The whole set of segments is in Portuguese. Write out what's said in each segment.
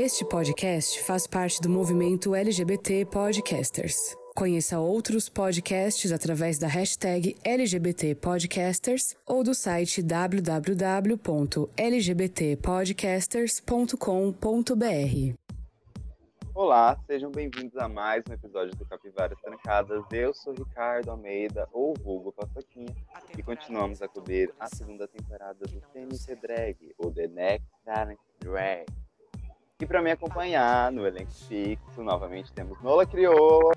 Este podcast faz parte do movimento LGBT Podcasters. Conheça outros podcasts através da hashtag LGBT Podcasters ou do site www.lgbtpodcasters.com.br. Olá, sejam bem-vindos a mais um episódio do Capivaras Trancadas. Eu sou Ricardo Almeida, ou Vulgo Paçoquinha, e continuamos a cobrir a segunda temporada do TNT Drag, ou The Next Talent Drag. E para me acompanhar no elenco fixo, novamente temos Nola Crioula.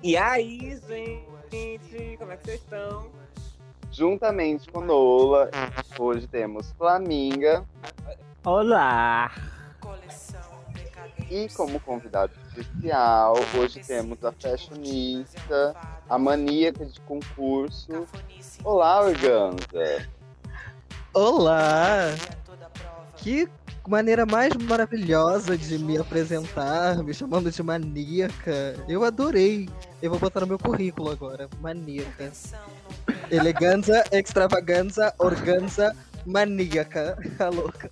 E aí, gente? Como é que vocês estão? Juntamente com Nola, hoje temos Flaminga. Olá! E como convidado especial, hoje temos a fashionista, a maníaca de concurso. Olá, Organza! Olá! Que maneira mais maravilhosa de me apresentar, me chamando de maníaca. Eu adorei. Eu vou botar no meu currículo agora. Maníaca. Eleganza, extravaganza, organza, maníaca. A louca.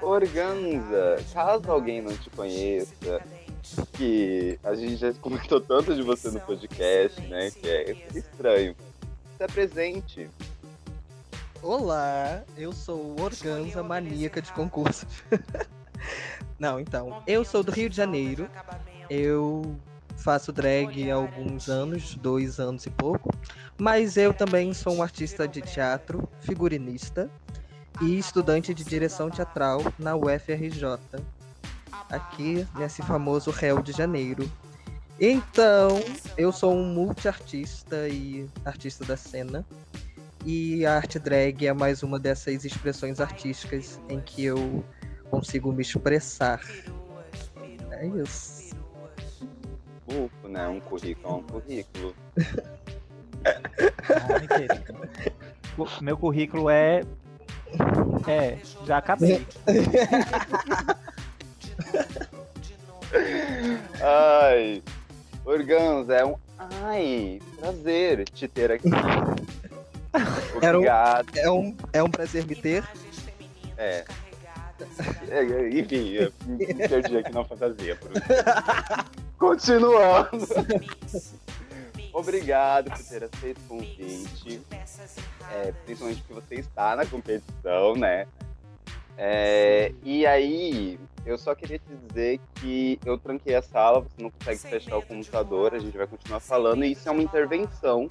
Organza, caso alguém não te conheça, que a gente já comentou tanto de você no podcast, né? Que é estranho. Se apresente. Olá, eu sou Organza, maníaca de concursos. Não, então, eu sou do Rio de Janeiro. Eu faço drag há alguns anos, dois anos e pouco. Mas eu também sou um artista de teatro, figurinista e estudante de direção teatral na UFRJ, aqui nesse famoso Rio de Janeiro. Então, eu sou um multiartista e artista da cena. E a arte drag é mais uma dessas expressões artísticas em que eu consigo me expressar. É isso. Ufo, né? Um currículo é um currículo. Meu currículo é. É, já acabei. Ai, Organza, é um. Ai, prazer te ter aqui. Era um- Obrigado. É um, é um prazer me ter. É. É, é, Enfim, eu me perdi aqui na fantasia. por- Continuando. Obrigado por ter aceito o convite. É, principalmente porque você está na competição, né? É, e aí, eu só queria te dizer que eu tranquei a sala, você não consegue fechar o computador, a gente vai continuar falando, e isso é uma intervenção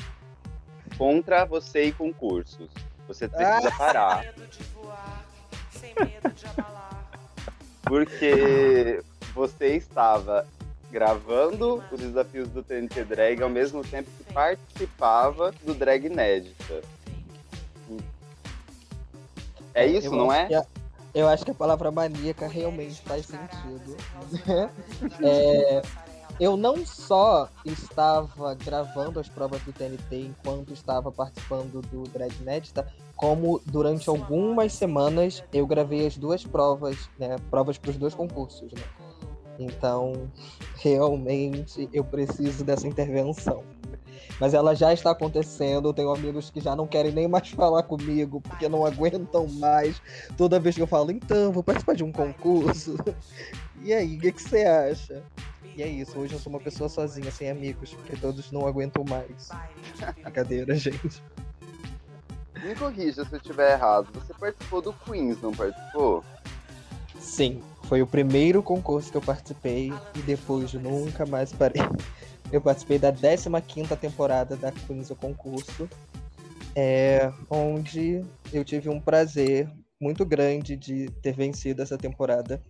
contra você e concursos. Você precisa parar. Porque você estava gravando os desafios do TNT Drag ao mesmo tempo que participava do Drag Inédita. É isso, Eu não é? a- eu acho que a palavra maníaca realmente faz sentido. É, eu não só estava gravando as provas do TNT enquanto estava participando do Inédita, como durante algumas semanas eu gravei as duas provas, né? Provas para os dois concursos, né? Então, realmente eu preciso dessa intervenção. Mas ela já está acontecendo. Eu tenho amigos que já não querem nem mais falar comigo porque não aguentam mais. Toda vez que eu falo, então, vou participar de um concurso. E aí, o que, que você acha? E é isso, hoje eu sou uma pessoa sozinha, sem amigos, porque todos não aguentam mais. Brincadeira, gente. Me corrija se eu estiver errado. Você participou do Queens, não participou? Sim, foi o primeiro concurso que eu participei e depois nunca mais parei. Eu participei da 15ª temporada da Queens o Concurso, é, onde eu tive um prazer muito grande de ter vencido essa temporada.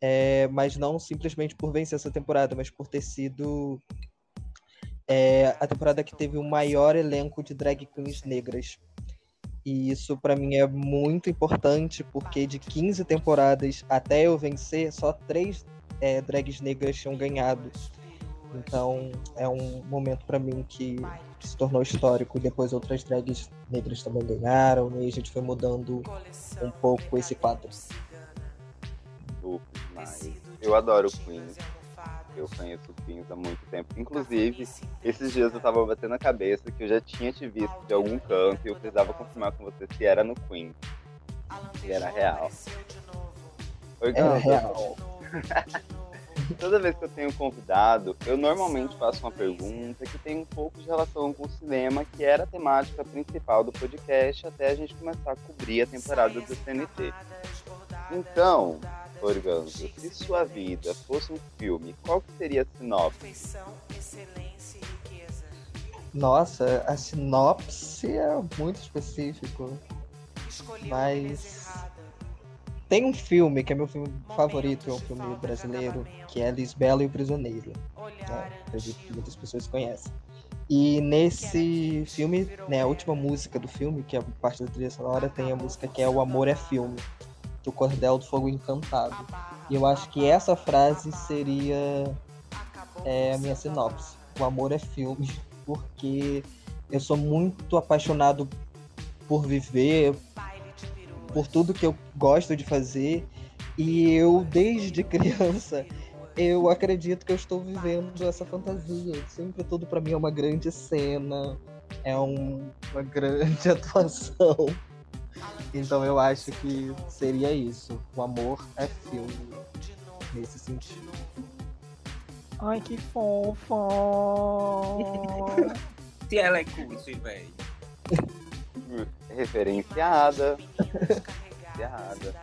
É, mas não simplesmente por vencer essa temporada, mas por ter sido é, a temporada que teve o maior elenco de drag queens negras. E isso pra mim é muito importante, porque de 15 temporadas até eu vencer, só três é, drags negras tinham ganhado. Então é um momento pra mim que se tornou histórico. Depois outras drags negras também ganharam, e a gente foi mudando um pouco esse quadro. Uf, demais. Eu adoro o Queens. Eu conheço o Queens há muito tempo. Inclusive, esses dias eu tava batendo a cabeça que eu já tinha te visto de algum canto e eu precisava confirmar com você se era no Queen. Se era real. Oi, Era real. Toda vez que eu tenho um convidado, eu normalmente faço uma pergunta que tem um pouco de relação com o cinema, que era a temática principal do podcast, até a gente começar a cobrir a temporada do TNT. Então, Organzo, se sua vida fosse um filme, qual que seria a sinopse? Nossa, a sinopse é muito específico. Mas tem um filme que é meu filme favorito, é um filme brasileiro, que é Lisbela e o Prisioneiro. Né? Acredito que muitas pessoas conhecem. E nesse filme, né, a última música do filme, que é parte da trilha sonora, tem a música que é O Amor é Filme, do Cordel do Fogo Encantado. E eu acho que essa frase seria é, a minha sinopse. O amor é filme, porque eu sou muito apaixonado por viver, por tudo que eu gosto de fazer. E eu, desde criança, eu acredito que eu estou vivendo essa fantasia. Sempre tudo para mim é uma grande cena, é um- uma grande atuação. Então eu acho que seria isso. O amor é filme. Nesse sentido. Ai, que fofa! Se ela é curte, velho. Referenciada. Referenciada.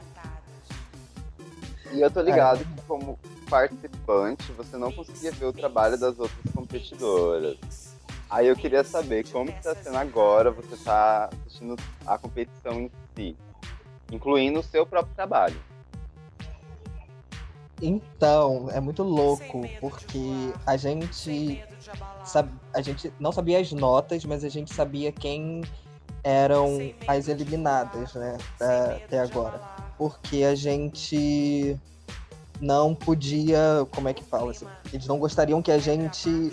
E eu tô ligado que como participante, você não conseguia ver o trabalho das outras competidoras. Aí eu queria saber como que tá sendo agora você tá assistindo a competição em si, incluindo o seu próprio trabalho. Então, é muito louco, porque a gente, a gente não sabia as notas, mas a gente sabia quem eram as eliminadas, né, até agora. Porque a gente não podia, como é que fala assim? Eles não gostariam que a gente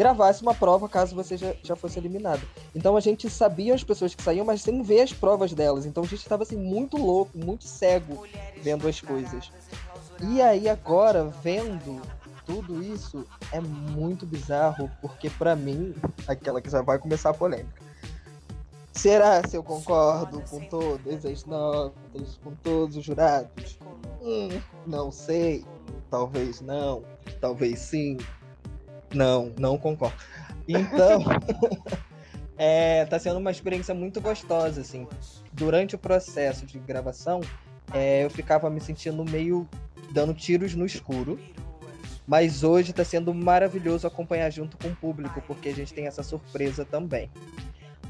gravasse uma prova caso você já, já fosse eliminado. Então a gente sabia as pessoas que saíam, mas sem ver as provas delas. Então a gente estava assim muito louco, muito cego vendo as coisas. E aí agora, vendo tudo isso, é muito bizarro, porque pra mim, aquela que já vai começar a polêmica. Será se eu concordo com todas as notas, com todos os jurados? Hum, não sei. Talvez não. Talvez sim. Não, não concordo. Então, é, tá sendo uma experiência muito gostosa, assim. Durante o processo de gravação, é, eu ficava me sentindo meio dando tiros no escuro. Mas hoje tá sendo maravilhoso acompanhar junto com o público, porque a gente tem essa surpresa também.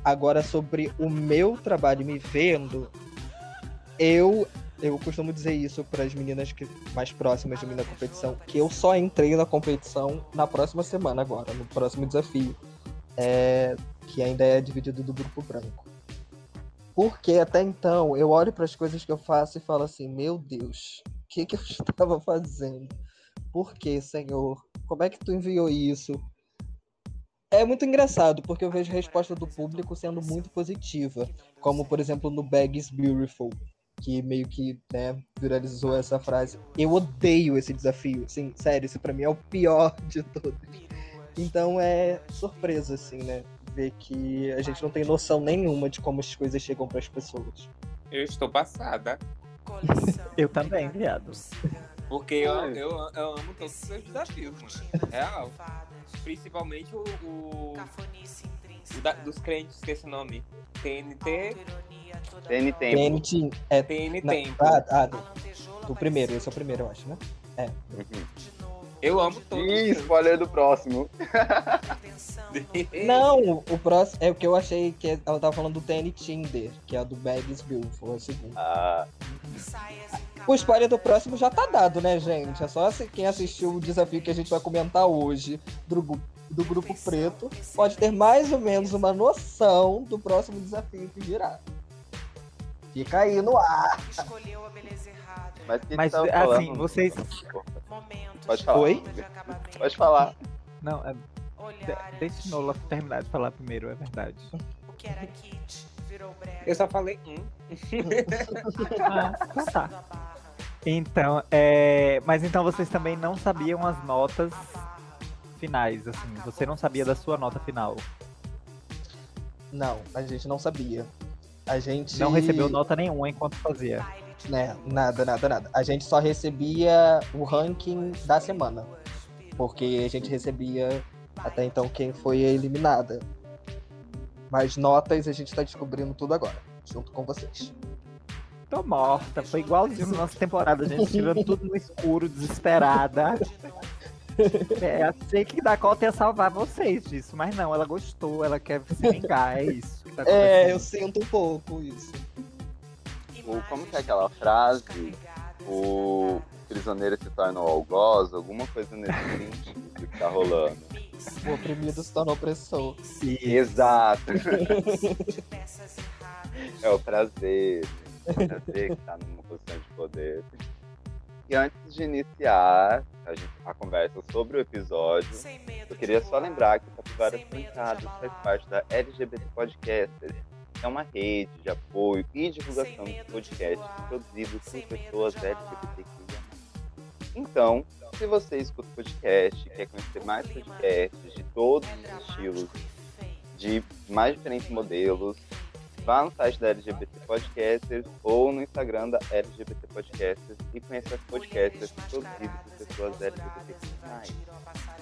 Agora, sobre o meu trabalho me vendo, eu eu costumo dizer isso para as meninas que mais próximas de mim na competição, que eu só entrei na competição na próxima semana agora, no próximo desafio, é, que ainda é dividido do grupo branco. Porque até então eu olho para as coisas que eu faço e falo assim, meu Deus, o que, que eu estava fazendo? Por que, Senhor? Como é que tu enviou isso? É muito engraçado, porque eu vejo a resposta do público sendo muito positiva. Como, por exemplo, no Bag is Beautiful, que meio que né, viralizou essa frase. Eu odeio esse desafio. Sim, sério, esse pra mim é o pior de todos. Então é surpresa, assim, né? Ver que a gente não tem noção nenhuma de como as coisas chegam pras pessoas. Eu estou passada. Eu também, viado. Porque eu, eu, eu amo todos os seus desafios, mano. Real. Principalmente o, o, o da- dos crentes, esqueci o nome. TNT. TNT. TNT é. TNT. Não, ah, ah, do, do primeiro, esse é o primeiro, eu acho, né? Eu amo todos. Ih, spoiler do próximo. Não, o próximo. É o que eu achei que ela tava falando do TN Tinder, que é a do Bags Beautiful, é o segundo. Ah, O spoiler do próximo já tá dado, né, gente? É só quem assistiu o desafio que a gente vai comentar hoje do, gru- do Grupo Preto pode ter mais ou menos uma noção do próximo desafio que virá. Fica aí no ar. mas o que Mas, que você tava assim, falando? vocês- Pode falar. Oi? Pode falar. Não, é, de- deixa o Nola terminar de falar primeiro, é verdade. Eu só falei um. Ah, então tá. Então, é... Mas então vocês também não sabiam as notas finais, assim. Você não sabia da sua nota final. Não, a gente não sabia. A gente. Não recebeu nota nenhuma enquanto fazia. Né, nada, nada, nada. A gente só recebia o ranking da semana. Porque a gente recebia até então quem foi eliminada. Mas notas a gente tá descobrindo tudo agora, junto com vocês. Tô morta, foi igualzinho na nossa temporada, a gente tirando tudo no escuro, desesperada. É, sei que Dakota ia salvar vocês disso, mas não, ela gostou, ela quer se vingar, é isso. Que tá é, eu sinto um pouco isso. O, como que é aquela frase? O prisioneiro se torna o algoz, alguma coisa nesse sentido que tá rolando. O oprimido se torna opressor. Exato. é o prazer. É o prazer que tá numa posição de poder. E antes de iniciar a, gente, a, conversa sobre o episódio, eu queria só lembrar que o Capivaras Trancados faz parte da LGBT Podcasters, é uma rede de apoio e divulgação de podcasts produzidos por pessoas LGBTQIA. Então, se você escuta podcast, quer conhecer mais podcasts de todos os estilos, de mais diferentes modelos, vá no site da LGBT Podcasters ou no Instagram da LGBT Podcasters e conheça as podcasts produzidos por pessoas LGBT.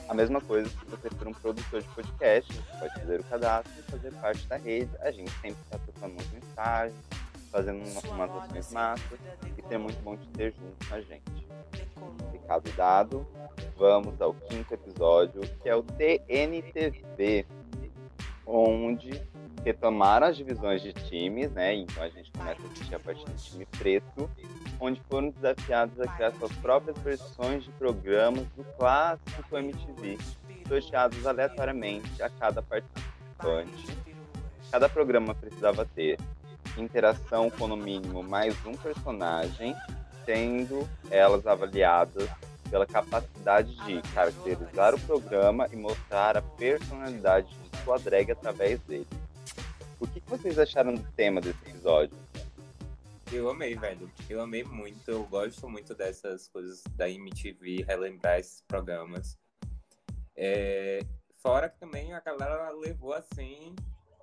A mesma coisa se você for um produtor de podcast, você pode fazer o cadastro e fazer parte da rede. A gente sempre está trocando umas mensagens, fazendo umas ações massas e é muito bom te ter junto com a gente. Recado dado, vamos ao quinto episódio, que é o TNTV, onde retomaram as divisões de times, né? Então a gente começa a assistir a partir do time preto, onde foram desafiados a criar suas próprias versões de programas do clássico MTV, sorteados aleatoriamente a cada participante. Cada programa precisava ter interação com no mínimo mais um personagem, sendo elas avaliadas pela capacidade de caracterizar o programa e mostrar a personalidade de sua drag através dele. O que, vocês acharam do tema desse episódio? Eu amei, velho. Eu amei muito. Eu gosto muito dessas coisas da MTV, relembrar esses programas. É... Fora que também a galera levou assim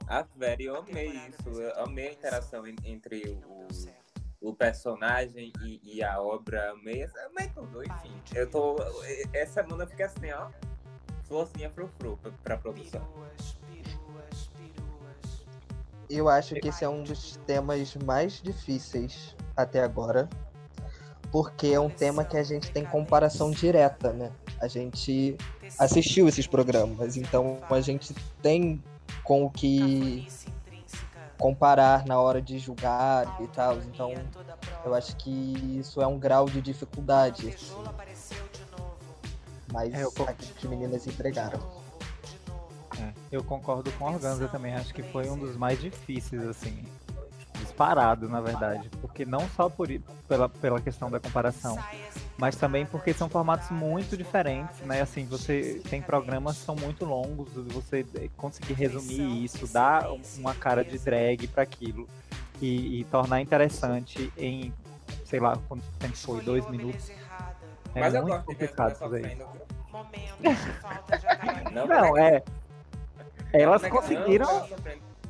a velha. Eu amei isso. Eu amei a interação entre o, o personagem e, e, a obra. Amei, amei tudo, enfim. Eu tô. Essa semana eu fiquei assim, ó. Florzinha frufru pra, pra produção eu acho que esse é um dos temas mais difíceis até agora, porque é um tema que a gente tem comparação direta, né? A gente assistiu esses programas, então a gente tem com o que comparar na hora de julgar e tal. Então, eu acho que isso é um grau de dificuldade. Assim. Mas é, que meninas entregaram. É, eu concordo com a Organza também. Acho que foi um dos mais difíceis, assim. Disparado, na verdade. Porque não só por, pela, pela questão da comparação, mas também porque são formatos muito diferentes, né? Assim, você tem programas que são muito longos, você conseguir resumir isso, dar uma cara de drag para aquilo e, e, tornar interessante em, sei lá, quanto tempo foi? Dois minutos. É mas muito complicado isso aí. Não, não é. Elas conseguiram.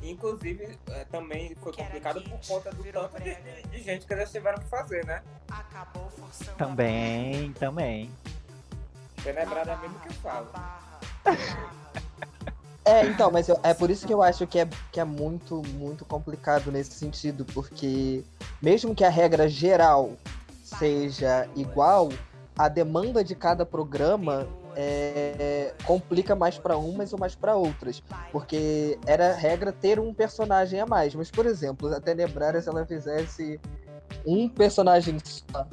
Inclusive, é, também foi complicado por conta do tanto de, de, gente que eles tiveram que fazer, né? Também, também. Lembrado é mesmo que eu falo. É, então, mas eu, é por isso que eu acho que é, que é muito, muito complicado nesse sentido, porque mesmo que a regra geral seja igual, a demanda de cada programa é, complica mais para umas ou mais para outras. Porque era regra ter um personagem a mais. Mas, por exemplo, a Tenebrária, se ela fizesse um personagem só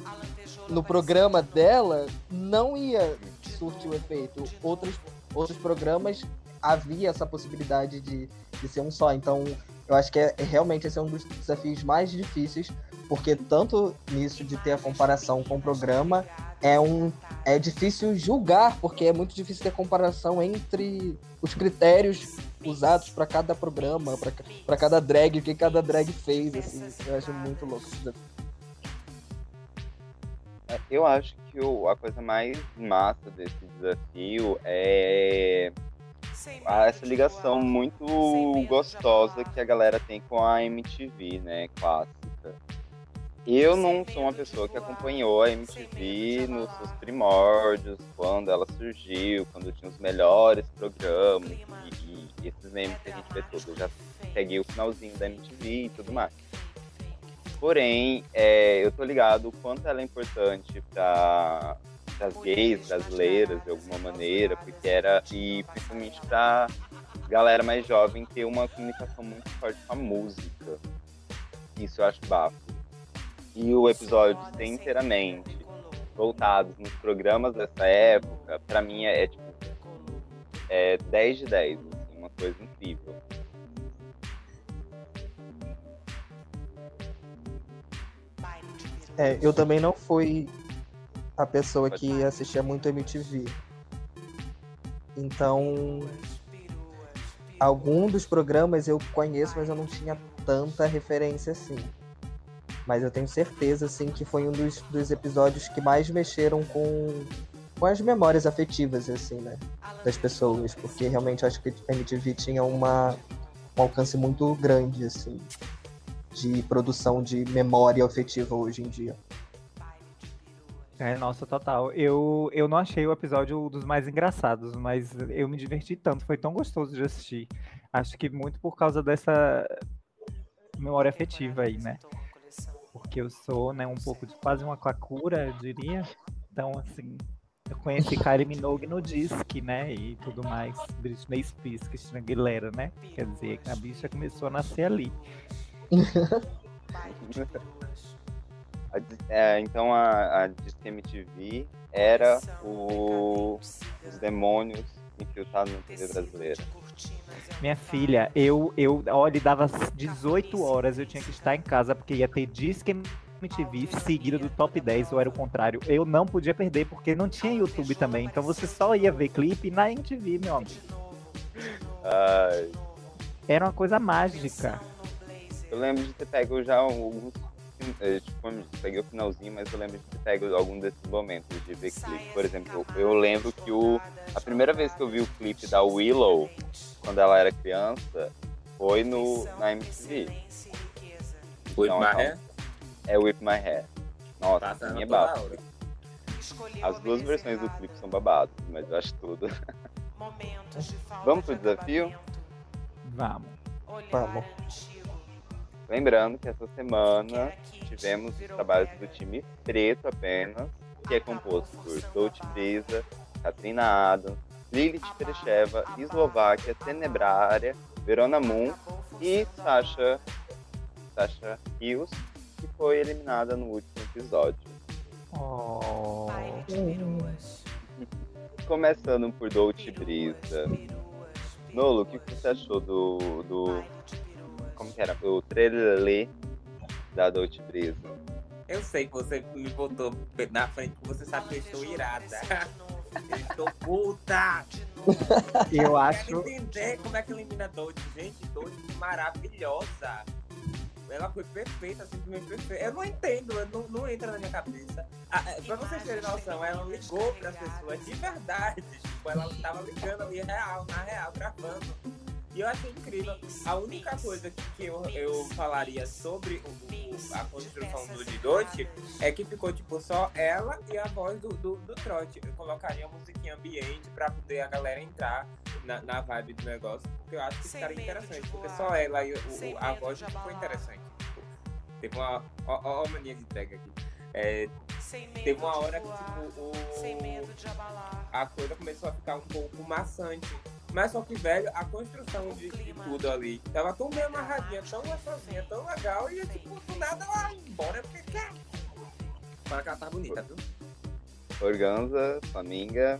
no programa dela, não ia surtir o efeito. Outros, outros programas havia essa possibilidade de, de ser um só. Então, eu acho que é, realmente esse é um dos desafios mais difíceis, porque tanto nisso de ter a comparação com o programa, é um é difícil julgar, porque é muito difícil ter comparação entre os critérios usados para cada programa, para cada drag, o que cada drag fez, assim. Eu acho muito louco isso é, Eu acho que o, a coisa mais massa desse desafio é essa ligação muito gostosa que a galera tem com a MTV, né, clássica. eu não sou uma pessoa que acompanhou a MTV nos seus primórdios, quando ela surgiu, quando tinha os melhores programas e, e esses memes que a gente vê todos. Eu já peguei o finalzinho da MTV e tudo mais. Porém, é, eu tô ligado o quanto ela é importante para as gays brasileiras, de alguma maneira, porque era, e principalmente para galera mais jovem ter uma comunicação muito forte com a música. Isso eu acho bafo. E o episódio ser inteiramente voltados nos programas dessa época, para mim é, é, tipo é 10 de 10, assim, uma coisa incrível. É, eu também não fui a pessoa que assistia muito MTV. Então, algum dos programas eu conheço, mas eu não tinha tanta referência assim. Mas eu tenho certeza, assim, que foi um dos, dos episódios que mais mexeram com, com as memórias afetivas, assim, né? Das pessoas. Porque realmente acho que a MTV tinha uma, um alcance muito grande, assim, de produção de memória afetiva hoje em dia. É, nossa, total. Eu, eu não achei o episódio dos mais engraçados, mas eu me diverti tanto, foi tão gostoso de assistir. Acho que muito por causa dessa memória afetiva aí, né? Porque eu sou, né, um pouco de quase uma kakura, eu diria. Então, assim, eu conheci Kylie Minogue no Disque, né? E tudo mais. Britney Spears, Christina Aguilera, né? Quer dizer, a bicha começou a nascer ali. É, então a, a Disque MTV era o, os demônios infiltrados na TV brasileira. Minha filha, eu, eu, olha, dava 18 horas, eu tinha que estar em casa, porque ia ter Disque MTV seguido do top 10, ou era o contrário. Eu não podia perder, porque não tinha YouTube também. Então você só ia ver clipe na MTV, meu amigo. Ai. Era uma coisa mágica. Eu lembro de ter pego já alguns tipo, peguei o finalzinho, mas eu lembro de ter pego algum desses momentos de ver clipe. Por exemplo, eu lembro que o, a primeira vez que eu vi o clipe da Willow, quando ela era criança, foi no, na MTV. Whip então, My então, Hair? É Whip My Hair. Nossa, tá, minha baba. As duas versões do clipe são babados, mas eu acho tudo. Vamos pro desafio? Vamos. Vamos. Lembrando que essa semana tivemos os trabalhos do time preto apenas, que é composto por Dolce Brisa, Katrina Adams, Lilith Perecheva, Eslováquia, Tenebrária, Verona Moon e Sasha, Sasha Rios, que foi eliminada no último episódio. Oh. Começando por Dolce Brisa. Nolo, o que você achou do, do como que era? O trailer da Dolce Brisa. Eu sei que você me botou na frente, você sabe que eu estou irada. eu estou puta! Eu acho. Eu quero entender como é que elimina Dolce. Gente, Dolce maravilhosa. Ela foi perfeita, simplesmente perfeita. Eu não entendo, eu não, não entra na minha cabeça. Ah, é, pra vocês terem noção, ela ligou pras pessoas de verdade. Tipo, ela tava ligando ali real, na real, gravando e eu achei incrível. A única coisa que eu, eu falaria sobre o, a construção do Didote é que ficou, tipo, só ela e a voz do, do, do trote. Eu colocaria uma musiquinha ambiente pra poder a galera entrar na, na vibe do negócio, porque eu acho que ficaria interessante. Porque só ela e o, a voz ficou interessante. Tipo, teve uma. Ó, ó, a mania de tag aqui. É, teve uma hora que, tipo, o, a coisa começou a ficar um pouco maçante mas só que, velho, a construção de, de tudo ali tava tão bem amarradinha, tão gostosinha, tão legal, e tipo, do nada ela embora porque quer. Para que ela tá bonita, viu? Organza, Flaminga.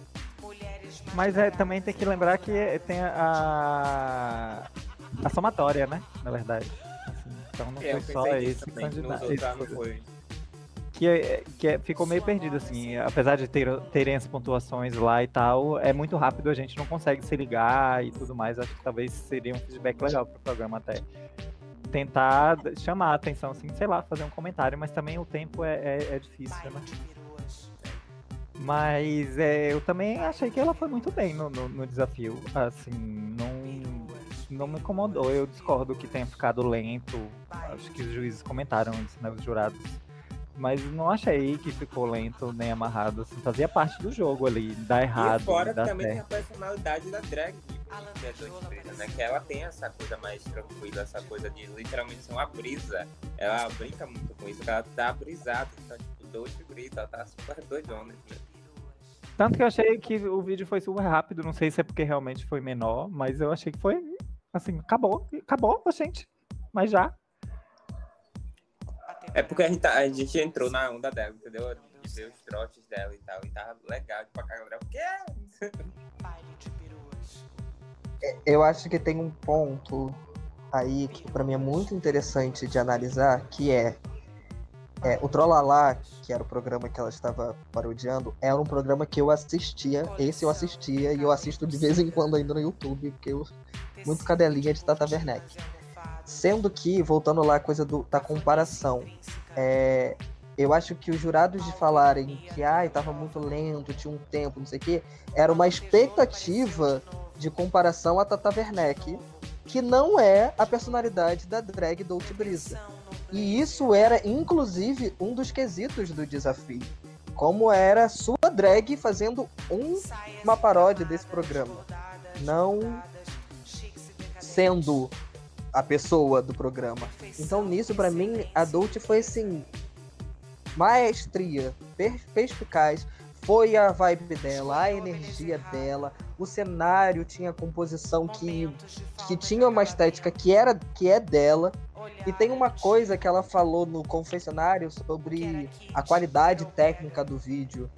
Mas é, também tem que lembrar que tem a. a somatória, né? Na verdade. Assim, então não é, foi só esse candidato. Não foi que, que é, ficou meio perdido, assim. Apesar de ter, terem as pontuações lá e tal, é muito rápido, a gente não consegue se ligar e tudo mais. Acho que talvez seria um feedback legal pro programa até. Tentar chamar a atenção, assim, sei lá, fazer um comentário, mas também o tempo é, é, é difícil, né? Mas é, eu também achei que ela foi muito bem no, no, no desafio. Assim, não, não me incomodou. Eu discordo que tenha ficado lento. Acho que os juízes comentaram isso, né? Os jurados Mas não achei que ficou lento nem amarrado. Assim, fazia parte do jogo ali, dá errado. E fora dá também tem certo. a personalidade da drag, que é Dolce Brisa, né? Que ela tem essa coisa mais tranquila, essa coisa de literalmente ser uma brisa. Ela brinca muito com isso, ela tá brisada, então, tipo, Dolce Brisa, ela tá super doidona. Né? Tanto que eu achei que o vídeo foi super rápido, não sei se é porque realmente foi menor, mas eu achei que foi assim, acabou, acabou, gente. Mas já. É porque a gente, tá- a gente entrou na onda dela, entendeu? De ver os trotes dela e tal, e tava legal, tipo, a galera, o quê? Eu acho que tem um ponto aí que pra mim é muito interessante de analisar, que é, é o Trollala, que era o programa que ela estava parodiando, era um programa que eu assistia, esse eu assistia e eu assisto de vez em quando ainda no YouTube, porque eu muito cadelinha de Tata Werneck. Sendo que, voltando lá a coisa do- da comparação, é, eu acho que os jurados de falarem que ai, tava muito lento, tinha um tempo, não sei o quê, era uma expectativa de comparação a Tata Werneck, que não é a personalidade da drag Dolce Brisa. E isso era, inclusive, um dos quesitos do desafio. Como era sua drag fazendo um- uma paródia desse programa. Não sendo a pessoa do programa. Então, nisso, pra mim, a Dolce foi assim. Maestria, per- perspicaz. Foi a vibe dela, a energia dela, o cenário tinha composição que, que tinha uma estética que era que é dela. E tem uma coisa que ela falou no confessionário sobre a qualidade técnica do vídeo.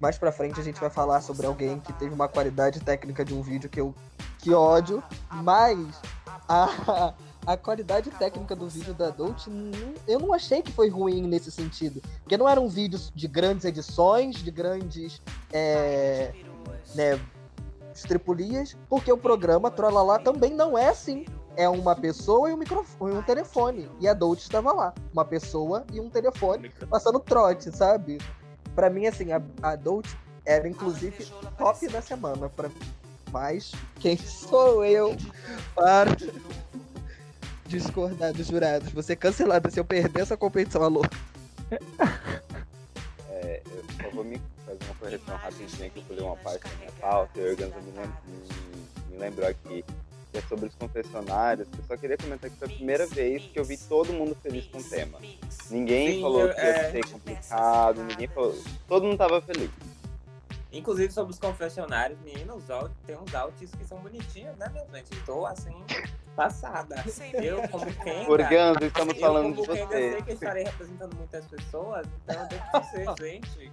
Mais pra frente a gente vai falar sobre alguém que teve uma qualidade técnica de um vídeo que eu que ódio, mas a, a qualidade técnica do vídeo da Dolce, não- eu não achei que foi ruim nesse sentido. Porque não eram vídeos de grandes edições, de grandes é, né, estripulias, porque o programa Trollalá também não é assim. É uma pessoa e um microfone, um telefone. E a Dolce estava lá. Uma pessoa e um telefone passando trote, sabe? Pra mim, assim, a, a Dolce era inclusive top da semana. Pra... Mas quem sou eu para discordar dos jurados? Você cancelada se eu perder essa competição, alô. É, eu só vou me fazer uma correção rapidinha que eu pulei uma parte da minha pauta e o Organza me, lem- me- me lembrou aqui. Que é sobre os confessionários. Eu só queria comentar que foi a primeira vez que eu vi todo mundo feliz com o tema. Ninguém Sim, falou que ia é. ser complicado, ninguém falou. Todo mundo tava feliz. Inclusive sobre os confessionários, meninos, ó, tem uns altos que são bonitinhos, né, meu gente? Tô assim, passada. Eu, como quem. Organza, estamos eu, falando de quem, eu você. sei que estarei representando muitas pessoas, então eu devo dizer, gente.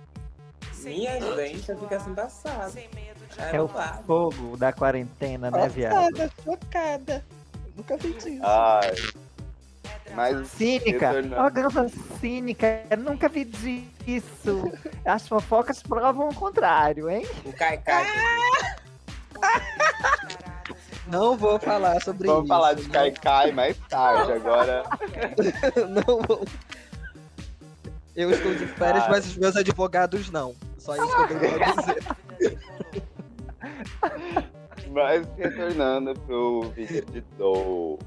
Minha gente, eu fico assim passada. É, É não o dá. fogo da quarentena, né, viado? Chocada, chocada. Nunca vi isso. Ai. Mas. Cínica, retornando- organza cínica, eu nunca vi disso. As fofocas provam o contrário, hein? O Kaikai. Não vou falar sobre Vamos isso. falar de Kaikai mais tarde. Agora. não vou. Eu estou de férias, Ah. mas os meus advogados não. Só isso que eu tenho pra dizer. Mas retornando pro vídeo de Dolce.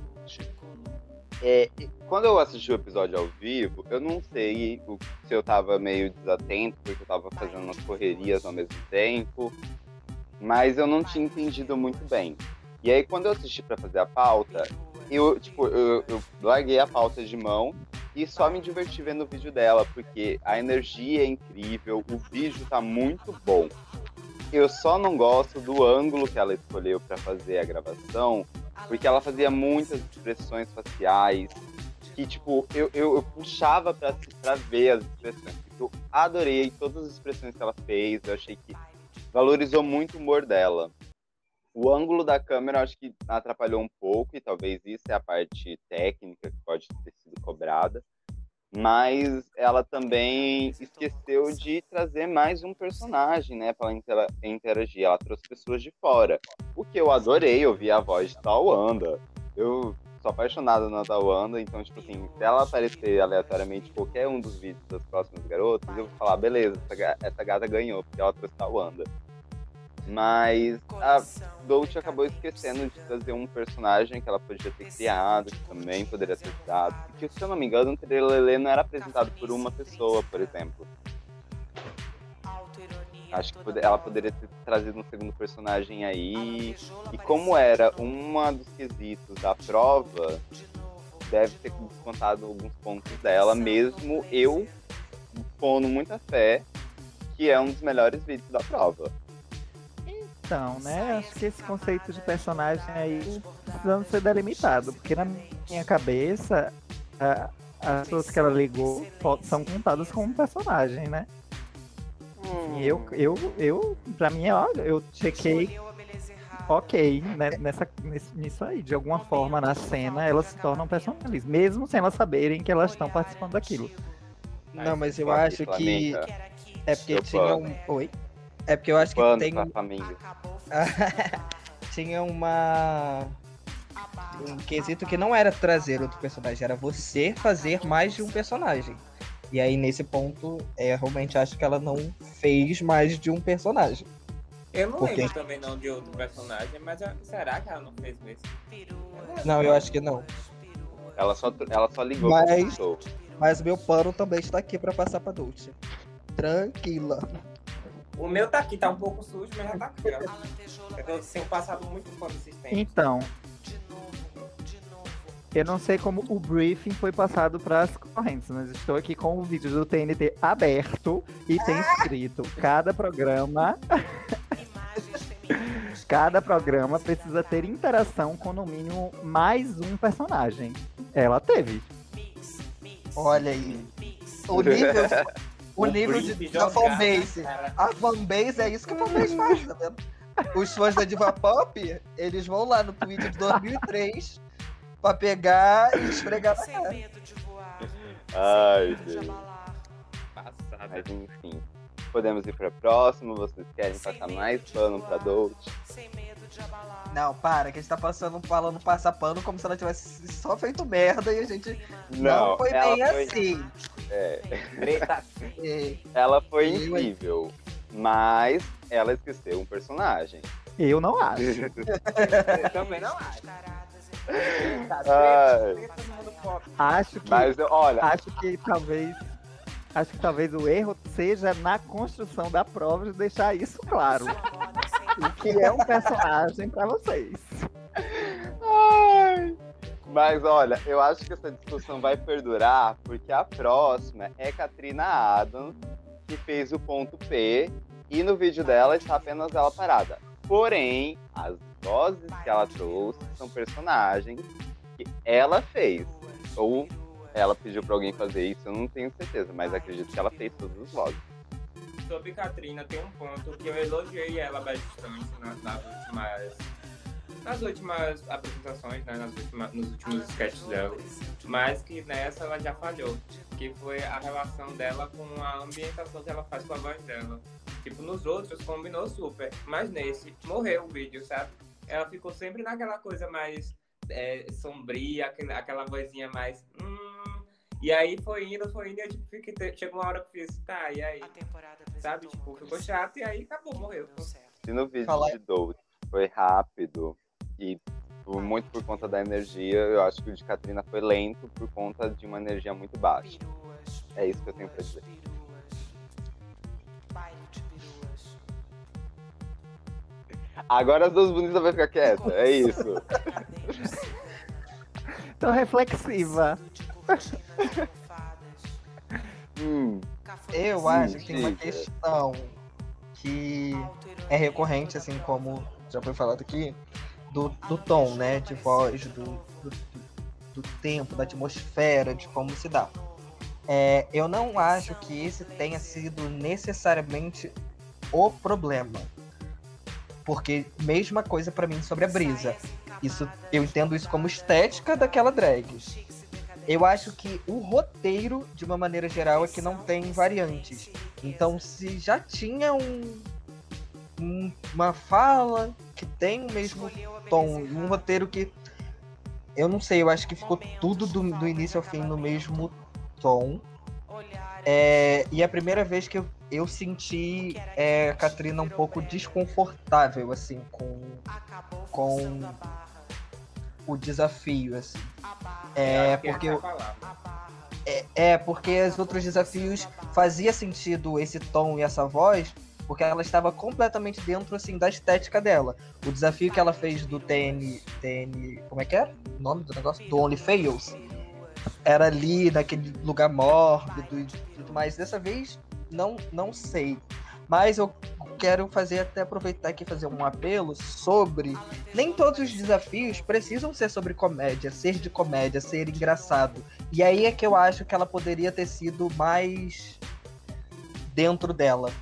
É, quando eu assisti o episódio ao vivo, eu não sei se eu tava meio desatento, porque eu tava fazendo umas correrias ao mesmo tempo, mas eu não tinha entendido muito bem. E aí, quando eu assisti pra fazer a pauta, eu, tipo, eu, eu larguei a pauta de mão e só me diverti vendo o vídeo dela, porque a energia é incrível, o vídeo tá muito bom. Eu só não gosto do ângulo que ela escolheu para fazer a gravação, porque ela fazia muitas expressões faciais que, tipo, eu, eu, eu puxava pra, pra ver as expressões. porque Eu adorei todas as expressões que ela fez, eu achei que valorizou muito o humor dela. O ângulo da câmera eu acho que atrapalhou um pouco, e talvez isso é a parte técnica que pode ter sido cobrada. Mas ela também esqueceu de trazer mais um personagem, né, para ela interagir. Ela trouxe pessoas de fora. O que eu adorei, ouvir a voz de Tawanda. Eu sou apaixonado na Tawanda, então, tipo assim, se ela aparecer aleatoriamente em qualquer um dos vídeos das próximas garotas, eu vou falar, beleza, essa, ga- essa gata ganhou, porque ela trouxe Tawanda. Mas a Dolce acabou esquecendo de trazer um personagem que ela podia ter criado, que também poderia ter dado. Porque, se eu não me engano, o Terelele não era apresentado por uma pessoa, por exemplo. Acho que ela poderia ter trazido um segundo personagem aí. E como era uma dos quesitos da prova, deve ter descontado alguns pontos dela, mesmo eu pondo muita fé que é um dos melhores vídeos da prova. Então, né? Acho que esse conceito de personagem aí precisando ser delimitado, porque na minha cabeça a, as pessoas que ela ligou são contadas como personagem, né? Hum. Eu, eu, eu, pra mim, ó, eu chequei ok né, nessa, nisso aí. De alguma forma, na cena, elas se tornam personagens, mesmo sem elas saberem que elas estão participando daquilo. Não, mas eu acho que. É porque tinha um. Oi? É porque eu acho que tem. tinha uma. Um quesito que não era trazer outro personagem, era você fazer mais de um personagem. E aí, nesse ponto, é, realmente acho que ela não fez mais de um personagem. Eu não Porque... lembro também não de outro personagem, mas será que ela não fez mesmo? Não, eu acho que não. Ela só, ela só ligou mas, mas o meu pano também está aqui para passar pra Dolce. Tranquila. O meu tá aqui, tá um pouco sujo, mas já tá aqui, ó. Eu tenho passado muito pano esses tempos. Então, eu não sei como o briefing foi passado para as correntes, mas estou aqui com o vídeo do TNT aberto e tem escrito cada programa. cada programa precisa ter interação com no mínimo mais um personagem. Ela teve. Olha aí. O nível, o nível de, da fanbase. A fanbase é isso que a fanbase faz, tá vendo? Os fãs da Diva Pop, eles vão lá no Twitter de 2003 pra pegar e esfregar na cara. Ai, Deus. Mas enfim. Podemos ir pra próximo? Vocês querem passar mais pano pra Dolce? Não, para, que a gente tá passando, falando passar pano como se ela tivesse só feito merda e a gente não, não foi bem foi... assim. É. é. ela foi incrível, mas ela esqueceu um personagem. Eu não acho. Eu também não acho. Acho que, Mas, olha... acho que talvez acho que talvez o erro seja na construção da prova de deixar isso claro. que é um personagem para vocês. Ai. Mas olha, eu acho que essa discussão vai perdurar porque a próxima é Katrina Adams, que fez o ponto P, e no vídeo dela está apenas ela parada. Porém, as vozes que ela trouxe são personagens que ela fez. Ou ela pediu para alguém fazer isso, eu não tenho certeza, mas acredito que ela fez todas as vozes. Sobre Katrina, tem um ponto que eu elogiei ela bastante nas, nas últimas nas últimas apresentações, né, nas últimas, nos últimos sketches dela, mas que nessa ela já falhou, que foi a relação dela com a ambientação que ela faz com a voz dela. Tipo, nos outros combinou super, mas nesse morreu o vídeo, sabe? ela ficou sempre naquela coisa mais é, sombria, aquela, aquela vozinha mais. Hum, e aí foi indo, foi indo, e eu tipo, fiquei, chegou uma hora que eu fiz, tá, e aí? Sabe, tipo, ficou chato e aí acabou, morreu. Se no vídeo Fala... de Dolt foi rápido e muito por conta da energia, eu acho que o de Katrina foi lento por conta de uma energia muito baixa. É isso que eu tenho pra dizer. Agora as duas bonitas vai ficar quieta, é isso. Tô reflexiva. Hum, eu acho que tem uma questão que é recorrente, assim como já foi falado aqui, do, do tom, né? De voz, do, do, do tempo, da atmosfera, de como se dá. É, eu não acho que esse tenha sido necessariamente o problema. Porque mesma coisa para mim sobre a brisa. Isso eu entendo isso como estética daquela drag. Eu acho que o roteiro, de uma maneira geral, é que não tem variantes. Então, se já tinha um, um uma fala que tem o mesmo tom, um roteiro que eu não sei, eu acho que ficou tudo do, do início ao fim no mesmo tom. É, e a primeira vez que eu, eu senti é, a Katrina um pouco desconfortável, assim, com, com o desafio, assim. É, porque eu, é, é, porque os outros desafios fazia sentido esse tom e essa voz, porque ela estava completamente dentro assim da estética dela. O desafio que ela fez do TN, TN, como é que é? O nome do negócio? Do Only Fails. Era ali naquele lugar mórbido e tudo mais. Dessa vez não não sei. Mas eu quero fazer até aproveitar aqui fazer um apelo sobre nem todos os desafios precisam ser sobre comédia, ser de comédia, ser engraçado. E aí é que eu acho que ela poderia ter sido mais dentro dela.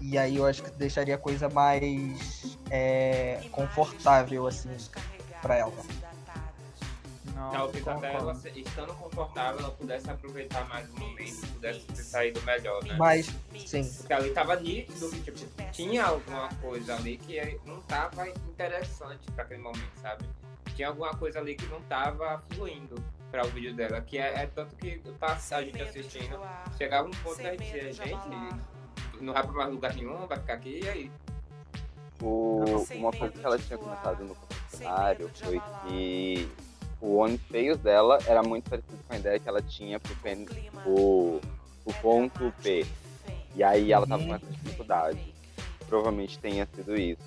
E aí eu acho que deixaria a coisa mais é, confortável assim para ela. Não, Talvez até ela, estando confortável, ela pudesse aproveitar mais o momento, pudesse ter saído melhor, né? Mas, sim. Porque ali tava nítido que, tipo, tinha alguma coisa ali que não tava interessante para aquele momento, sabe? Tinha alguma coisa ali que não tava fluindo para o vídeo dela, que é, é tanto que tá a gente assistindo, chegava um ponto da gente, gente, não vai pra mais lugar nenhum, vai ficar aqui, e aí? O, uma coisa que ela tinha comentado no confessionário foi que o One Feios dela era muito parecido com a ideia que ela tinha pro, pen, o, o ponto P. E aí ela tava com essa dificuldade. Provavelmente tenha sido isso.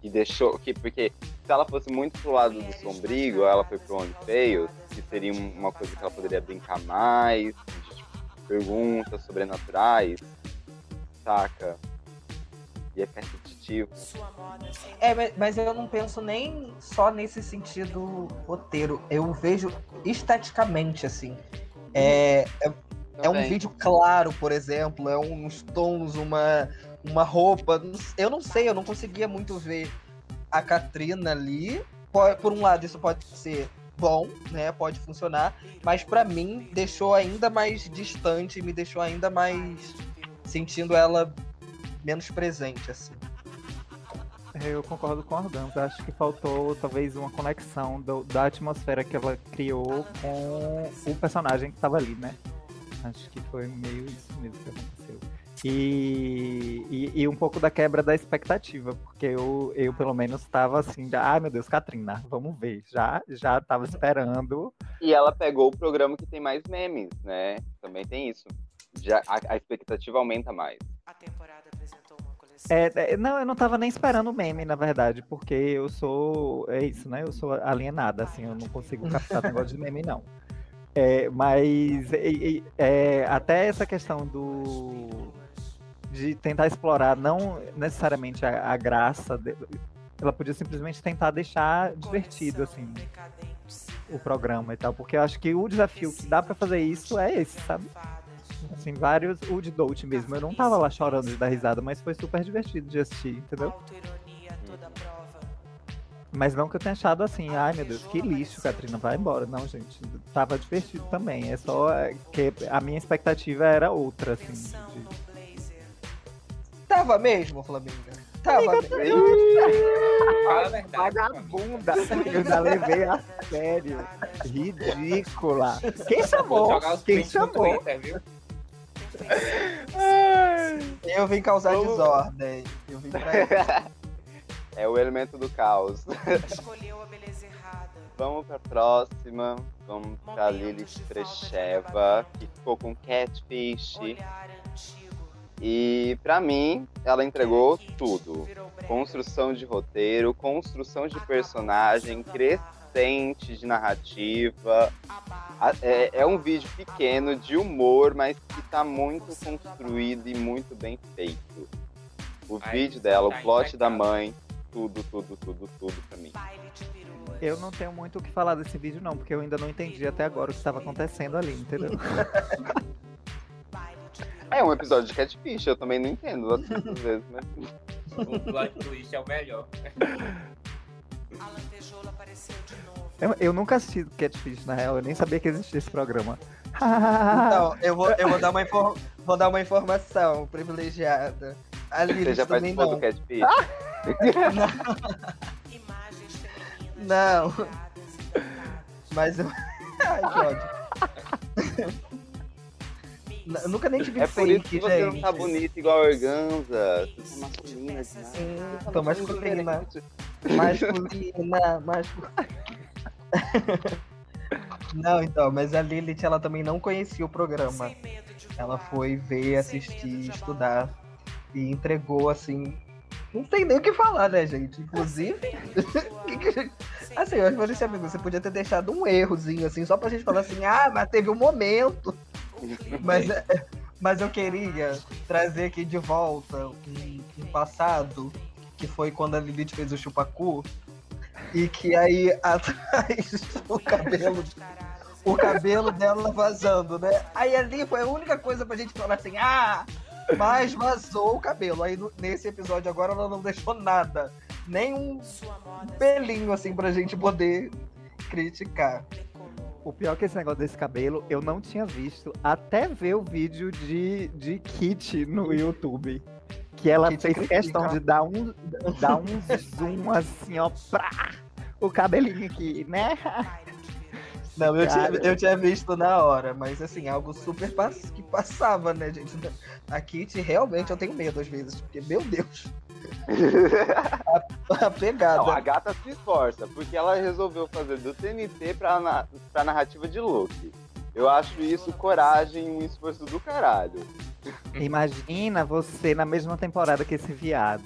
Que deixou. Que, porque se ela fosse muito pro lado do sombrio, ela foi pro One Feios, que seria uma coisa que ela poderia brincar mais, tipo, perguntas sobrenaturais, saca? Ia ficar repetitivo. É, mas eu não penso nem só nesse sentido roteiro. Eu vejo esteticamente, assim. É, é, é um vídeo claro, por exemplo, é uns tons, uma, uma roupa. Eu não sei, eu não conseguia muito ver a Katrina ali. Por um lado, isso pode ser bom, né? Pode funcionar, mas para mim deixou ainda mais distante, me deixou ainda mais sentindo ela menos presente, assim. Eu concordo com a Organza. Acho que faltou talvez uma conexão do, da atmosfera que ela criou com o personagem que estava ali, né? Acho que foi meio isso mesmo que aconteceu. E, e, e, um pouco da quebra da expectativa, porque eu, eu pelo menos estava assim, ai ah, meu Deus, Katrina, vamos ver. Já já tava esperando. E ela pegou o programa que tem mais memes, né? Também tem isso. Já, a, a expectativa aumenta mais. É, é, não, eu não tava nem esperando o meme, na verdade, porque eu sou. É isso, né? Eu sou alienada, assim, eu não consigo captar negócio de meme, não. É, mas é, até essa questão do de tentar explorar não necessariamente a, a graça, de, ela podia simplesmente tentar deixar divertido assim o programa e tal, porque eu acho que o desafio que dá para fazer isso é esse, sabe? Assim, vários. O de Dolce mesmo. Eu não tava lá chorando de dar risada, mas foi super divertido de assistir, entendeu? Mas não que eu tenha achado assim, ai meu Deus, que lixo, Katrina, vai embora. Não, gente, tava divertido também. É só que a minha expectativa era outra, assim. De... Tava mesmo, Flaminga? Tava mesmo. Fala a verdade. Vagabunda. Eu já levei a sério. Ridícula. Quem chamou? Quem chamou? Twitter, viu? Eu vim causar Vamos... desordem. Eu vim pra É o elemento do caos. Escolheu a beleza errada. Vamos pra próxima. Vamos pra Lilith Trecheva, que ficou com Catfish. E para mim, ela entregou tudo: construção de roteiro, construção de personagem, crescimento de narrativa. É, é um vídeo pequeno de humor, mas que está muito construído e muito bem feito. O vídeo dela, o plot da mãe, tudo, tudo, tudo, tudo pra mim. Eu não tenho muito o que falar desse vídeo, não, porque eu ainda não entendi até agora o que estava acontecendo ali, entendeu? É um episódio de Catfish, eu também não entendo às vezes, mas. O plot twist é o melhor. Eu, eu nunca assisti Catfish, na real, eu nem sabia que existia esse programa. Então, eu vou, eu vou, dar, uma inform, vou dar uma informação privilegiada. A Você já participou não. do Catfish? não. não. Mas eu... Ai, que ódio. Eu nunca nem tive É por isso fake, que você gente. não tá bonita igual a Organza. Você tá masculina demais. Sim, tá masculina. Masculina, masculina. Não, então, mas a Lilith, ela também não conhecia o programa. Ela foi ver, assistir, estudar e entregou, assim... Não tem nem o que falar, né, gente? Inclusive... que que Assim, eu falei assim, amigo, você podia ter deixado um errozinho, assim, só pra gente falar assim, ah, mas teve um momento. Mas, mas eu queria trazer aqui de volta um, um passado, que foi quando a Lilith fez o chupacu, e que aí atrás o cabelo, o cabelo dela vazando, né? Aí ali foi a única coisa pra gente falar assim, ah, mas vazou o cabelo. Aí nesse episódio agora ela não deixou nada, nem um pelinho assim pra gente poder criticar. O pior é que esse negócio desse cabelo, eu não tinha visto até ver o vídeo de, de Kit no YouTube. Que ela Kit fez critica. questão de dar um, dar um zoom assim, ó, pra o cabelinho aqui, né? Não, eu tinha, eu tinha visto na hora, mas assim, algo super pass que passava, né, gente? A Kitty, realmente, eu tenho medo às vezes, porque, meu Deus, a pegada. Não, a gata se esforça, porque ela resolveu fazer do TNT pra, na, pra narrativa de Loki. Eu acho isso coragem e um esforço do caralho. Imagina você na mesma temporada que esse viado.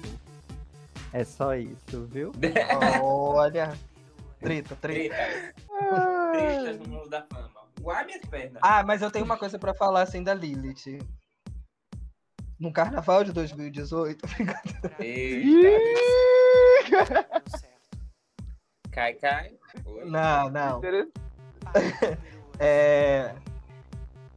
É só isso, viu? Olha, treta, treta. Tretas. Tretas no mundo da fama. Uai, minhas pernas. Ah, mas eu tenho uma coisa pra falar, assim, da Lilith. No carnaval de 2018, Eita. Cai, cai. Oi. não, não. É.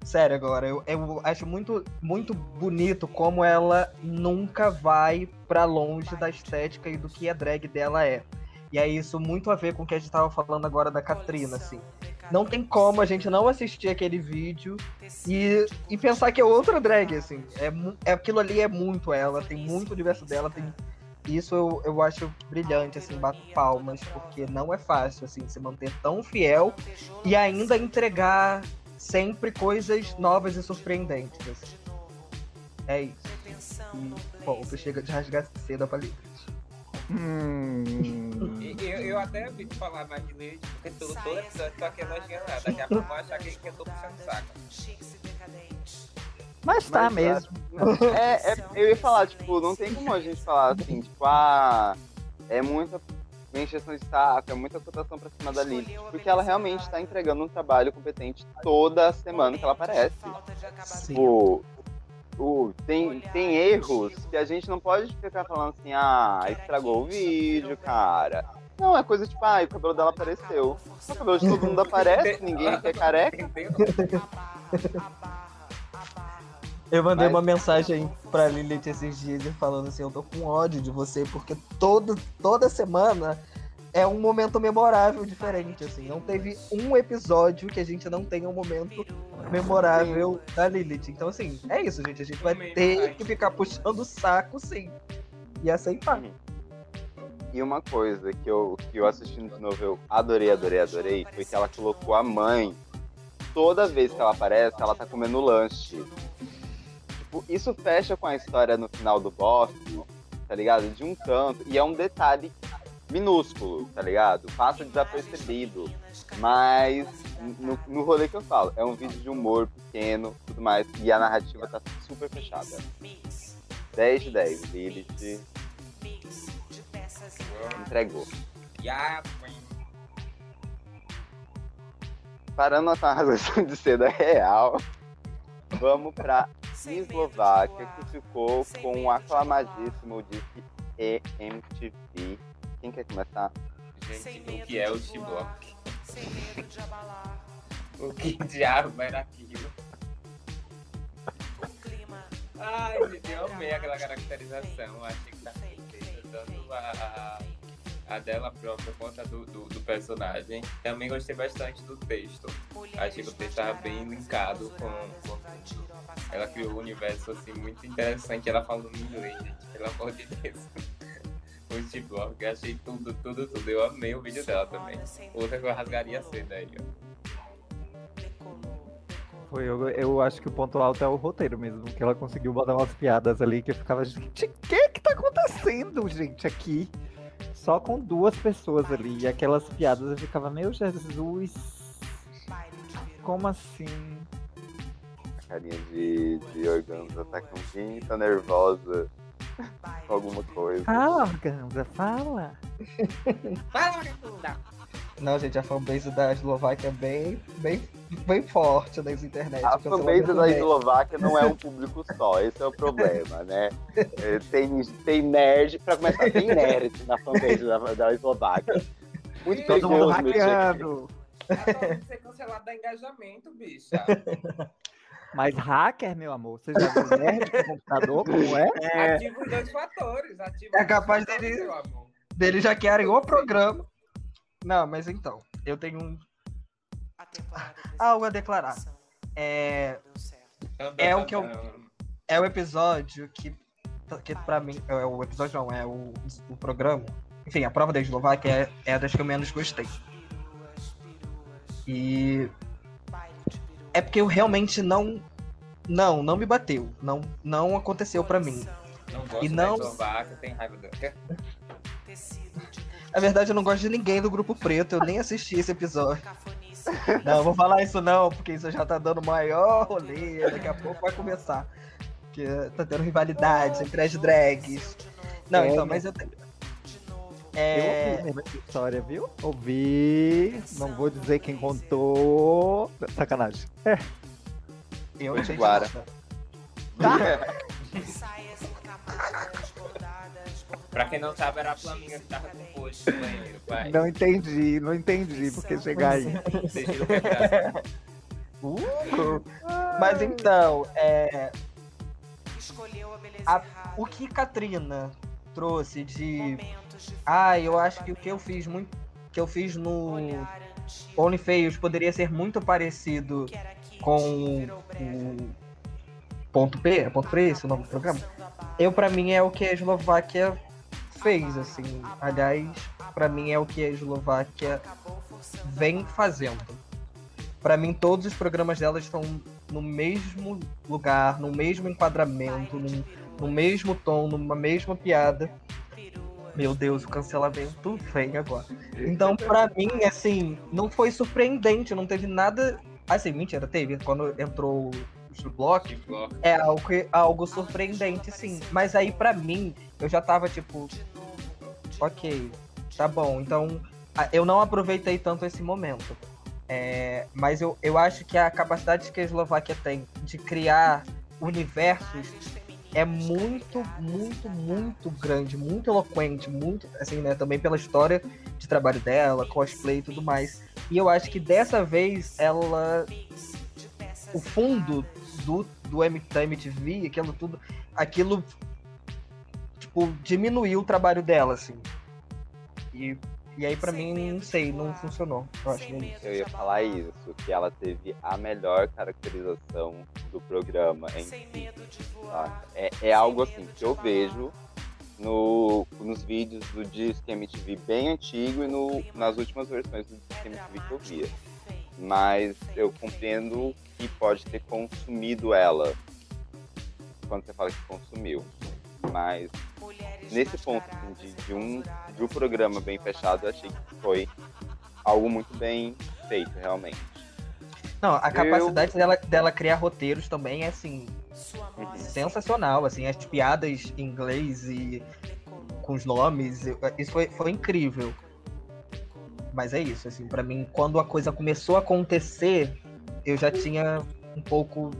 Sério agora, eu, eu acho muito, muito bonito como ela nunca vai pra longe da estética e do que a drag dela é. E é isso muito a ver com o que a gente tava falando agora da Katrina, assim. Não tem como a gente não assistir aquele vídeo e, e pensar que é outra drag, assim. É, é, aquilo ali é muito ela, tem muito universo dela, tem. Isso eu, eu acho brilhante, assim, bato palmas, porque não é fácil, assim, se manter tão fiel e ainda entregar sempre coisas novas e surpreendentes. assim. É isso. E, bom, tu chega de rasgar cedo pra livre. Hum. E- Eu, eu até evito falar mais de Lilith, porque todo, todo episódio tô aqui elogiando ela. Daqui a pouco eu vou achar que, que eu tô puxando saco. Mas tá Mas, mesmo. É, é, eu ia falar, tipo, não tem como a gente falar assim, tipo, ah, é muita encheção de saco, é muita cotação pra cima da Lilith, porque ela realmente tá entregando um trabalho competente toda semana que ela aparece. Tipo, tem, tem erros que a gente não pode ficar falando assim, ah, estragou o vídeo, cara. Não, é coisa tipo, ah, o cabelo dela apareceu. O cabelo de todo mundo aparece, ninguém quer careca. Eu mandei Mas- uma mensagem pra Lilith esses dias falando assim, eu tô com ódio de você, porque todo, toda semana é um momento memorável diferente, assim. Não teve um episódio que a gente não tenha um momento memorável da Lilith. Então, assim, é isso, gente. A gente vai Também, ter vai. que ficar puxando o saco, sim. E aceitar. E uma coisa que eu, que eu assistindo de novo, eu adorei, adorei, adorei, foi que ela colocou a mãe. Toda vez que ela aparece, ela tá comendo lanche. Tipo, isso fecha com a história no final do boss, tá ligado? De um tanto. E é um detalhe minúsculo, tá ligado? Passa desapercebido. Mas no, no rolê que eu falo, é um vídeo de humor pequeno, tudo mais. E a narrativa tá super fechada. 10 de 10. Lilith entregou. Parando nossa razão de seda real, vamos pra Eslováquia, que ficou com o aclamadíssimo disque EMTV. Quem quer começar? Gente, o que é o T-Block? O que diabo era aquilo? Ai, gente, eu amei aquela caracterização. Achei que tá tanto a, a dela própria quanto a do, do, do personagem. Também gostei bastante do texto. Achei que o texto estava bem linkado com, com. Ela criou um universo assim muito interessante. Ela falando em inglês, gente, pelo amor de Deus. O T-Block, achei tudo, tudo, tudo. Eu amei o vídeo dela também. Outra que eu rasgaria cedo aí, ó. Foi, eu, eu acho que o ponto alto é o roteiro mesmo, que ela conseguiu botar umas piadas ali que eu ficava, gente, o que que tá acontecendo, gente, aqui? Só com duas pessoas ali, e aquelas piadas eu ficava, meu Jesus, como assim? A carinha de, de organza tá com quem tá nervosa alguma coisa. Fala, Organza, fala. Fala, vagabunda! Não, gente, a fanbase da Eslováquia é bem, bem, bem forte nas internet. A fanbase da. Eslováquia não é um público só, esse é o problema, né? É, Tem, tem nerd, pra começar, tem nerd na fanbase da, da Eslováquia. Muito Todo mundo hackeando. Pode ser cancelado da engajamento, bicha. Mas hacker, meu amor, você já viu nerd com computador, como é? Ativa os dois fatores. Ativa É capaz dele- amor. Deles já querem o programa. Não, mas então, eu tenho um- algo a declarar. É, É o que eu- é o episódio que, que pra mim, é o episódio não, é o, o programa. Enfim, a prova da Eslováquia é, é a das que eu menos gostei. E é porque eu realmente não não, não me bateu, não não aconteceu pra mim. Não gosto E não- tem raiva. Na verdade, eu não gosto de ninguém do grupo preto, eu nem assisti esse episódio. Não, vou falar isso não, porque isso já tá dando maior rolê, daqui a pouco vai começar. Porque tá tendo rivalidade entre as drags. Não, É, então, né? mas eu tenho. Eu É, ouvi mesmo essa história, viu? Ouvi. Não vou dizer quem contou. Sacanagem. eu Foi gente, Guara. Pra quem não sabe, era a Flaminga que tava com post no banheiro, pai. Não entendi, não entendi porque chegar aí. Eu quebrar. Uh! Mas então, é, a- o que Katrina trouxe de. Ah, eu acho que o que eu fiz muito. que eu fiz no OnlyFeios poderia ser muito parecido com o Ponto P, é Ponto P esse o nome do programa? Eu, pra mim, é o que a Eslováquia fez, assim. Aliás, pra mim é o que a Eslováquia vem fazendo. Pra mim, todos os programas dela estão no mesmo lugar, no mesmo enquadramento, no, no mesmo tom, numa mesma piada. Meu Deus, o cancelamento vem agora. Então, pra mim, assim, não foi surpreendente, não teve nada. Assim, mentira, teve. Quando entrou o bloco. é algo, algo surpreendente, sim. Mas aí, pra mim, eu já tava tipo. Ok, tá bom. Então, eu não aproveitei tanto esse momento. É, mas eu, eu acho que a capacidade que a Eslováquia tem de criar universos é muito, muito, muito grande, muito eloquente, muito, assim, né, também pela história de trabalho dela, cosplay e tudo mais. E eu acho que dessa vez ela o fundo do, do MTV, aquilo tudo, aquilo tipo diminuiu o trabalho dela, assim. E, e aí pra mim, não sei, não funcionou. Eu acho é. Eu ia falar isso, que ela teve a melhor caracterização do programa em si. tá? É, é algo assim que eu vejo no, nos vídeos do Disque MTV bem antigo e no, nas últimas versões do Disque MTV que eu via. Mas eu compreendo que pode ter consumido ela quando você fala que consumiu. Mas nesse ponto assim, de, de um, de um programa bem fechado, eu achei que foi algo muito bem feito, realmente. Não, a capacidade dela, dela criar roteiros também é assim Uhum. sensacional, assim, as piadas em inglês e com os nomes, eu- isso foi, foi incrível. Mas é isso, assim, para mim, quando a coisa começou a acontecer, eu já tinha um pouco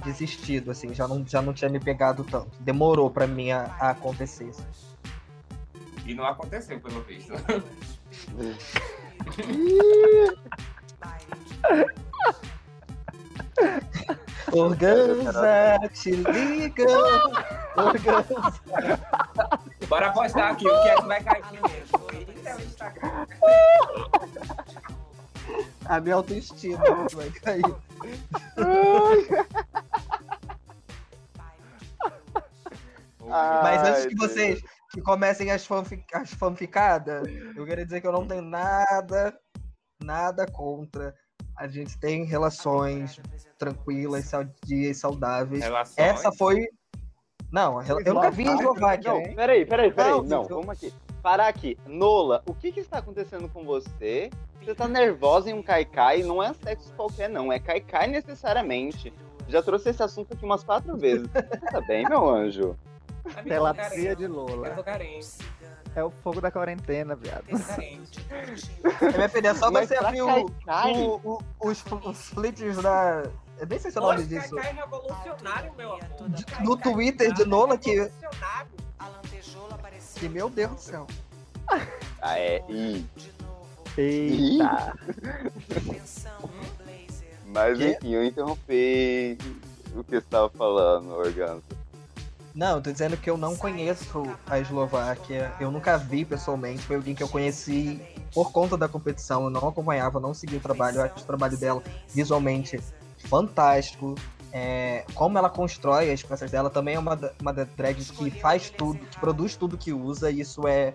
desistido, assim, já não, já não tinha me pegado tanto. Demorou pra mim a, a acontecer. E não aconteceu, pelo visto. Organza, te liga! Organza. Bora postar aqui o que é que vai cair primeiro. Twitter ou Instagram? A minha autoestima vai cair. Mas antes Ai, que vocês que comecem as, fanfic, as fanficadas, eu queria dizer que eu não tenho nada, nada contra a gente tem relações tranquilas, saudias, saudáveis. Relações. Essa foi. Não, eu nunca vi Eslováquia. Não, peraí, peraí, peraí. Não, vamos aqui. Parar aqui. Nola, o que que está acontecendo com você? Você tá nervosa em um caicai? Não é sexo qualquer, não. É caicai necessariamente. Já trouxe esse assunto aqui umas quatro vezes. Tá bem, meu anjo? Telatria de. Lola. Eu tô carente. É o fogo da quarentena, viado. Eu é só Mas você abrir o, o- o- os, os flips da. Eu nem sei se é o nome disso. Cacá é revolucionário, meu amor. Twitter de Nola que- revolucionário. Que meu Deus do céu. Ah, é. Ih. Eita. Mas Quê? enfim, eu interrompi o que você estava falando, Organza. Não, eu tô dizendo que eu não conheço a Eslováquia. Eu nunca vi pessoalmente. Foi alguém que eu conheci por conta da competição. Eu não acompanhava, não segui o trabalho. Eu acho o trabalho dela visualmente fantástico. É, como ela constrói as peças dela, também é uma, uma das drags que faz tudo, que produz tudo que usa, e isso é.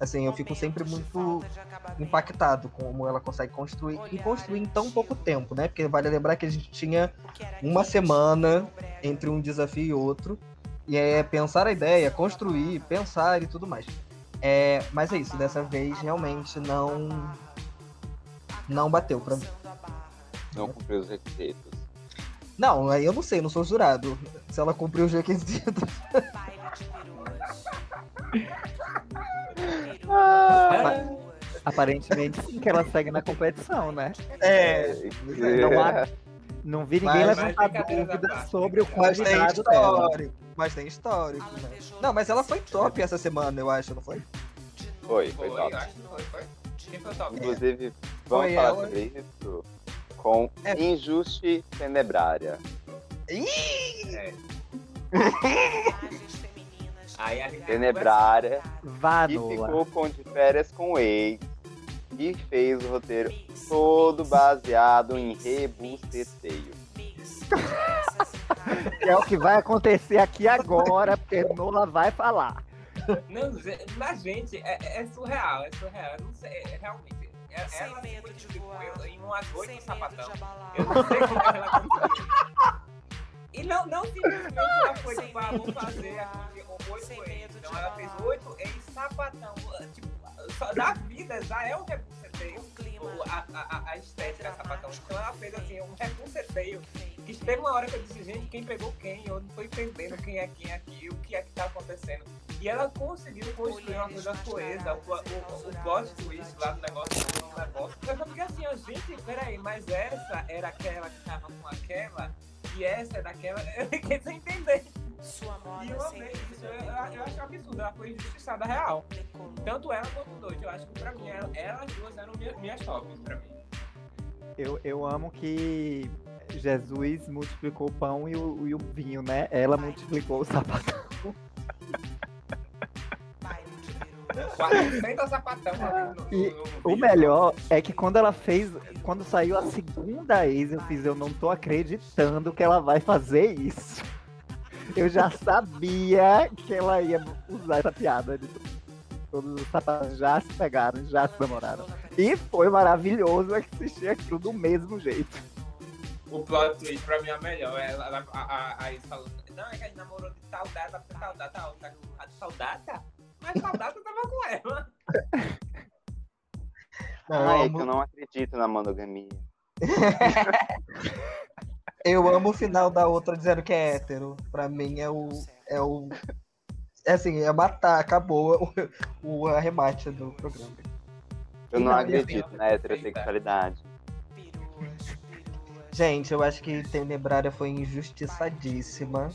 Assim, eu fico sempre muito impactado com como ela consegue construir e construir em tão pouco tempo, né? Porque vale lembrar que a gente tinha uma semana entre um desafio e outro. E é pensar a ideia, construir, pensar e tudo mais. É, mas é isso, dessa vez realmente não não bateu pra mim. Não cumpriu os requisitos. Não, aí eu não sei, não sou jurado. Se ela cumpriu os requisitos. Aparentemente sim que ela segue na competição, né? É, Não, há- não vi ninguém Mas- levantar Mas dúvida sobre o mas tem convidado dela. histórico. Mas tem histórico, né? Não, mas ela foi top essa semana, eu acho, não foi? Foi, Foi, foi top. foi, foi. Quem foi top? Inclusive, vamos Foi falar ela. sobre isso com É. Injusti Tenebrária. É. Aí a Tenebrária, que ficou com de férias com o ex e fez o roteiro todo baseado em rebuceteio. Que é o que vai acontecer aqui agora, porque Nola vai falar. Não, mas gente, é, é surreal, é surreal. Eu não sei, é, realmente. É- Ela foi tipo, eu, em umas oito no sapatão. Eu não sei como ela conseguiu. E não, não simplesmente ela foi tipo, ah, vou fazer aqui um oito ex. Então ela fez oito em sapatão. Tipo, da vida já é um rebuceteio. o- A, a, a estética sapatão. Então ela fez assim, um rebuceteio. Que teve uma hora que eu disse, gente, quem pegou quem? Eu não tô entendendo quem é quem aqui, o que é que tá acontecendo. E ela conseguiu construir uma coisa coesa, o, o, o plot twist lá do negócio, do negócio. Eu fiquei assim, ó, gente, peraí, mas essa era aquela que tava com aquela, e essa é daquela. Eu fiquei sem entender. E eu amei isso, eu, eu, eu acho absurdo, ela foi injustiçada real. Tanto ela quanto o Doide, eu acho que pra mim, ela- elas duas eram minha- minhas tops pra mim. Eu, eu amo que Jesus multiplicou o pão e o, e o vinho, né? Ela multiplicou o sapato. 400 sapatão no, E no, no O melhor é que quando ela fez, quando saiu a segunda ex, eu fiz, eu não tô acreditando que ela vai fazer isso. Eu já sabia que ela ia usar essa piada todos os sapatos já se pegaram, já se namoraram. E foi maravilhoso assistir aquilo do mesmo jeito. O plot twist pra mim é melhor. Ela, ela, a, a, a Is falando, não, é que a gente namorou de tal data pra tal data. A outra, a de data? Mas data eu tava com ela. Não, é que eu não acredito na monogamia. eu amo o final da outra dizendo que é hétero. Pra mim é o. É o. É assim, é matar, acabou o, o arremate do programa. Eu não acredito na heterossexualidade. Gente, eu acho que Tenebrária foi injustiçadíssima.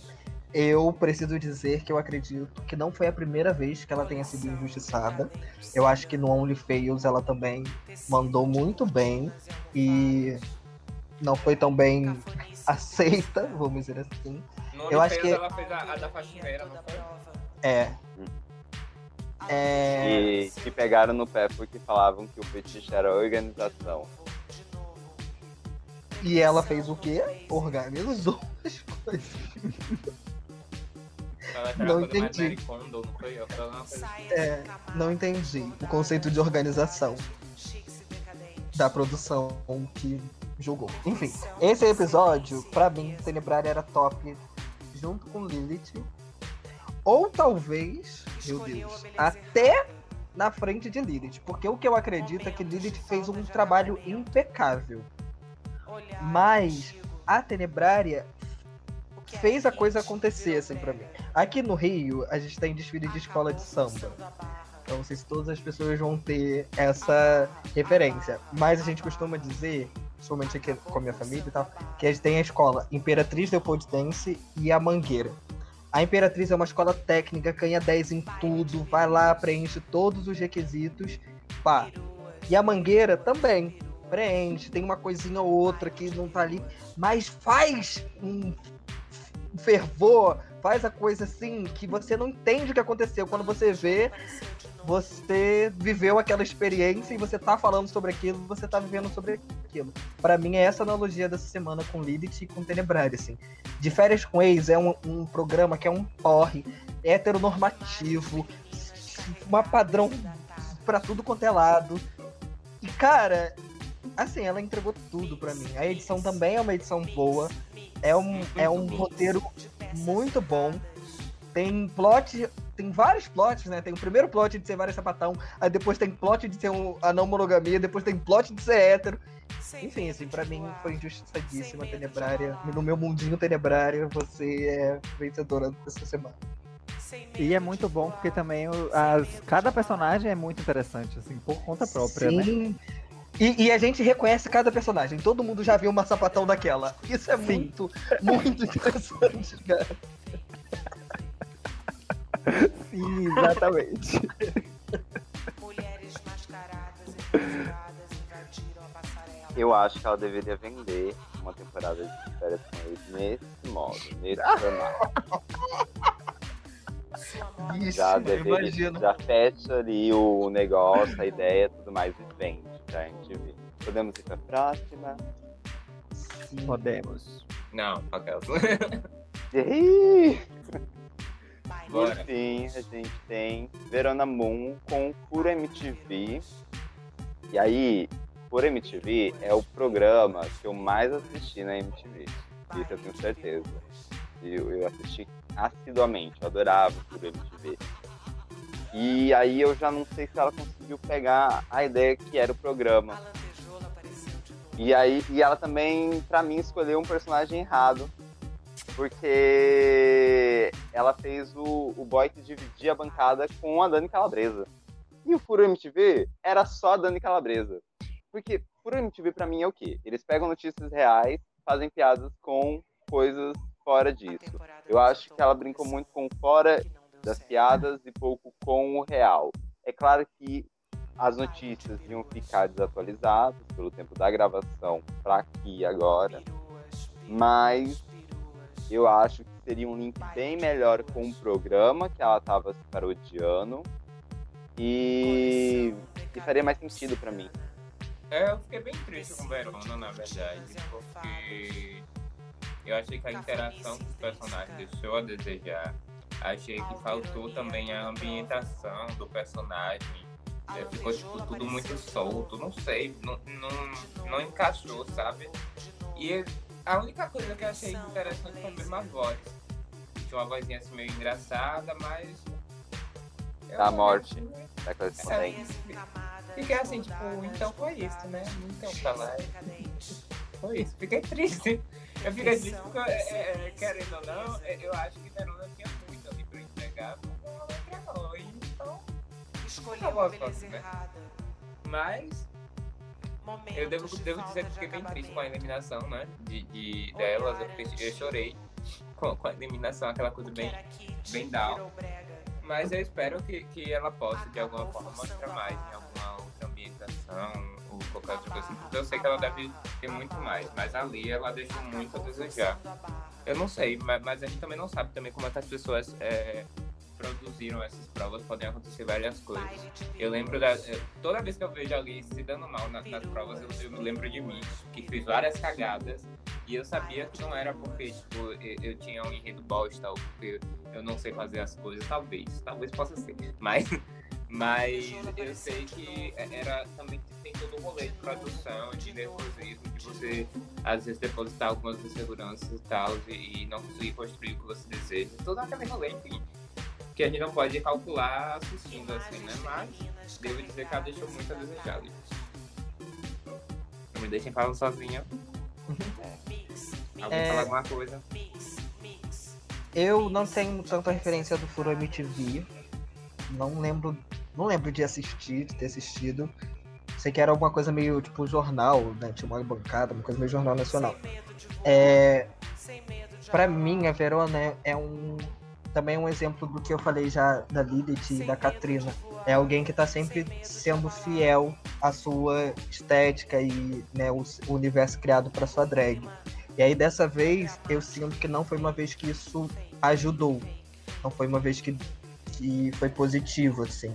Eu preciso dizer que eu acredito que não foi a primeira vez que ela tenha sido injustiçada. Eu acho que no Only Fails ela também mandou muito bem e não foi tão bem aceita, vamos dizer assim. No Eu acho que- ela fez a, a da faxineira, não foi? É. É. E que pegaram no pé porque falavam que o fetiche era organização. E ela fez o quê? Organizou as coisas. Não entendi. É, não entendi o conceito de organização da produção que julgou. Enfim, esse episódio, pra mim, Tenebrar era top junto com Lilith. Ou talvez, meu Deus, até na frente de Lilith. Porque o que eu acredito é que Lilith fez um trabalho impecável. Mas a Tenebrária fez a coisa acontecer, assim, pra mim. Aqui no Rio, a gente tem desfile de escola de samba. Então não sei se todas as pessoas vão ter essa referência. Mas a gente costuma dizer, principalmente aqui com a minha família e tal, que a gente tem a escola Imperatriz Leopold Dance e a Mangueira. A Imperatriz é uma escola técnica, ganha 10 em tudo, vai lá, preenche todos os requisitos, pá. E a Mangueira também preenche, tem uma coisinha ou outra que não tá ali, mas faz um fervor, faz a coisa assim que você não entende o que aconteceu. Quando você vê, você viveu aquela experiência e você tá falando sobre aquilo, você tá vivendo sobre aquilo. Para mim é essa analogia dessa semana com Lilith e com Tenebrari, assim. De Férias com Ex é um, um programa que é um porre, heteronormativo, uma padrão para tudo quanto é lado. E cara, assim, ela entregou tudo para mim. A edição também é uma edição boa. É um, é um roteiro muito bom. Tem plot tem vários plots, né? Tem o primeiro plot de ser vários sapatão, aí depois tem plot de ser um, a não monogamia, depois tem plot de ser hétero. Enfim, assim, pra mim foi injustiçadíssima, Tenebrária. No meu mundinho Tenebrária, você é vencedora dessa semana. E é muito bom porque também as, cada personagem é muito interessante, assim, por conta própria? Sim. né? E, e, a gente reconhece cada personagem. Todo mundo já viu uma sapatão daquela. Isso é Sim. muito, muito interessante, cara. Sim, exatamente. Eu acho que ela deveria vender uma temporada de férias com eles nesse modo, nesse formato. já deveria, já fecha ali o negócio, a ideia, tudo mais e vende Podemos ir pra próxima? Sim. Podemos. Não, aquelas. Por fim, a gente tem Verona Moon com Pura MTV. E aí, Pura MTV é o programa que eu mais assisti na MTV. Isso eu tenho certeza. Eu, eu assisti assiduamente, eu adorava Pura MTV. E aí eu já não sei se ela conseguiu pegar a ideia que era o programa. E aí e ela também, para mim, escolheu um personagem errado porque ela fez o, o boy que dividia a bancada com a Dani Calabresa. E o Furo MTV era só a Dani Calabresa. Porque Furo MTV para mim é o quê? Eles pegam notícias reais, fazem piadas com coisas fora disso. Eu acho que ela brincou muito com fora das piadas e pouco com o real. É claro que as notícias iam ficar desatualizadas pelo tempo da gravação para aqui agora, mas eu acho que seria um link bem melhor com o programa que ela estava se parodiando e, e faria mais sentido para mim. É, eu fiquei bem triste com Verona, na verdade, porque eu achei que a interação com os personagens deixou a desejar. Achei que faltou também a ambientação do personagem. É, ficou tipo, tudo muito solto, não sei, não, não, não encaixou, sabe? E a única coisa que eu achei interessante foi mesmo a voz. Tinha uma vozinha assim meio engraçada, mas. Da morte. Da correspondência. Fiquei assim, tipo, então foi isso, né? Então tá lá. Foi isso. Fiquei triste. Eu fiquei triste porque, é, é, querendo ou não, é, eu acho que Verona tinha entregar, mas ela não. Então. Escolheu a voz, né? Mas eu devo, devo dizer que fiquei bem triste com a eliminação, né? De, de delas, eu, eu chorei com, com, a eliminação, aquela coisa bem, bem down. Mas eu espero que, que ela possa, de alguma forma, mostrar mais em alguma outra ambientação ou qualquer outra coisa assim, porque eu sei que ela deve ter muito mais, mas ali ela deixou muito a desejar. Eu não sei, mas, mas a gente também não sabe também como é que as pessoas é, produziram essas provas, podem acontecer várias coisas. Eu lembro da. Eh, toda vez que eu vejo alguém se dando mal nas, nas provas, eu, eu, me lembro de mim, que fiz várias cagadas. E eu sabia que não era porque, tipo, eu, eu tinha um enredo bosta ou porque eu não sei fazer as coisas. Talvez, talvez possa ser. Mas, Mas eu sei que era também tem todo o rolê de produção, de nervosismo, de você às vezes depositar algumas inseguranças e tal, e, não conseguir construir o que você deseja. Todo aquele rolê, enfim. Que a gente não pode calcular assistindo assim, né? Mas devo dizer que ela deixou muito a desejar. Não me deixem falar sozinha. Alguém é... falar alguma coisa? Eu não tenho tanta referência do Furo MTV. Não lembro não lembro de assistir, de ter assistido. Sei que era alguma coisa meio tipo jornal, né? Tinha uma bancada, uma coisa meio jornal nacional. É, para mim, a Verona é um também um exemplo do que eu falei já da Lilith e da Katrina. É alguém que está sempre sendo fiel à sua estética e né, o, o universo criado para sua drag. E aí dessa vez eu sinto que não foi uma vez que isso ajudou. Não foi uma vez que, que foi positivo, assim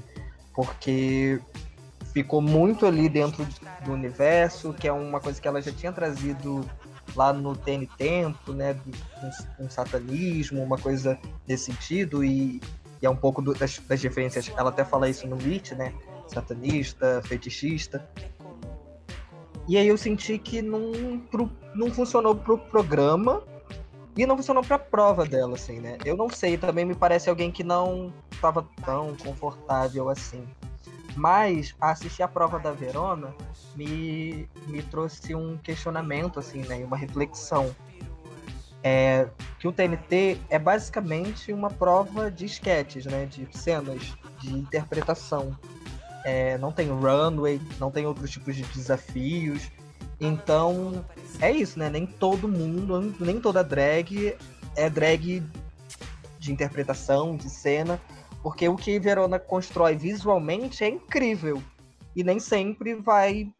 porque ficou muito ali dentro do universo, que é uma coisa que ela já tinha trazido lá no TN Tempo, né, um, um satanismo, uma coisa desse sentido, e, e é um pouco do, das, das, referências, ela até fala isso no Lit, né, satanista, fetichista. E aí eu senti que não, pro, não funcionou pro programa, e não funcionou pra prova dela, assim, né? Eu não sei, também me parece alguém que não estava tão confortável assim. Mas assistir a prova da Verona me, me trouxe um questionamento, assim, né? Uma reflexão. É, que o TNT é basicamente uma prova de sketches, né? De cenas, de interpretação. É, não tem runway, não tem outros tipos de desafios. Então, é isso, né? Nem todo mundo, nem toda drag é drag de interpretação, de cena, porque o que Verona constrói visualmente é incrível e nem sempre vai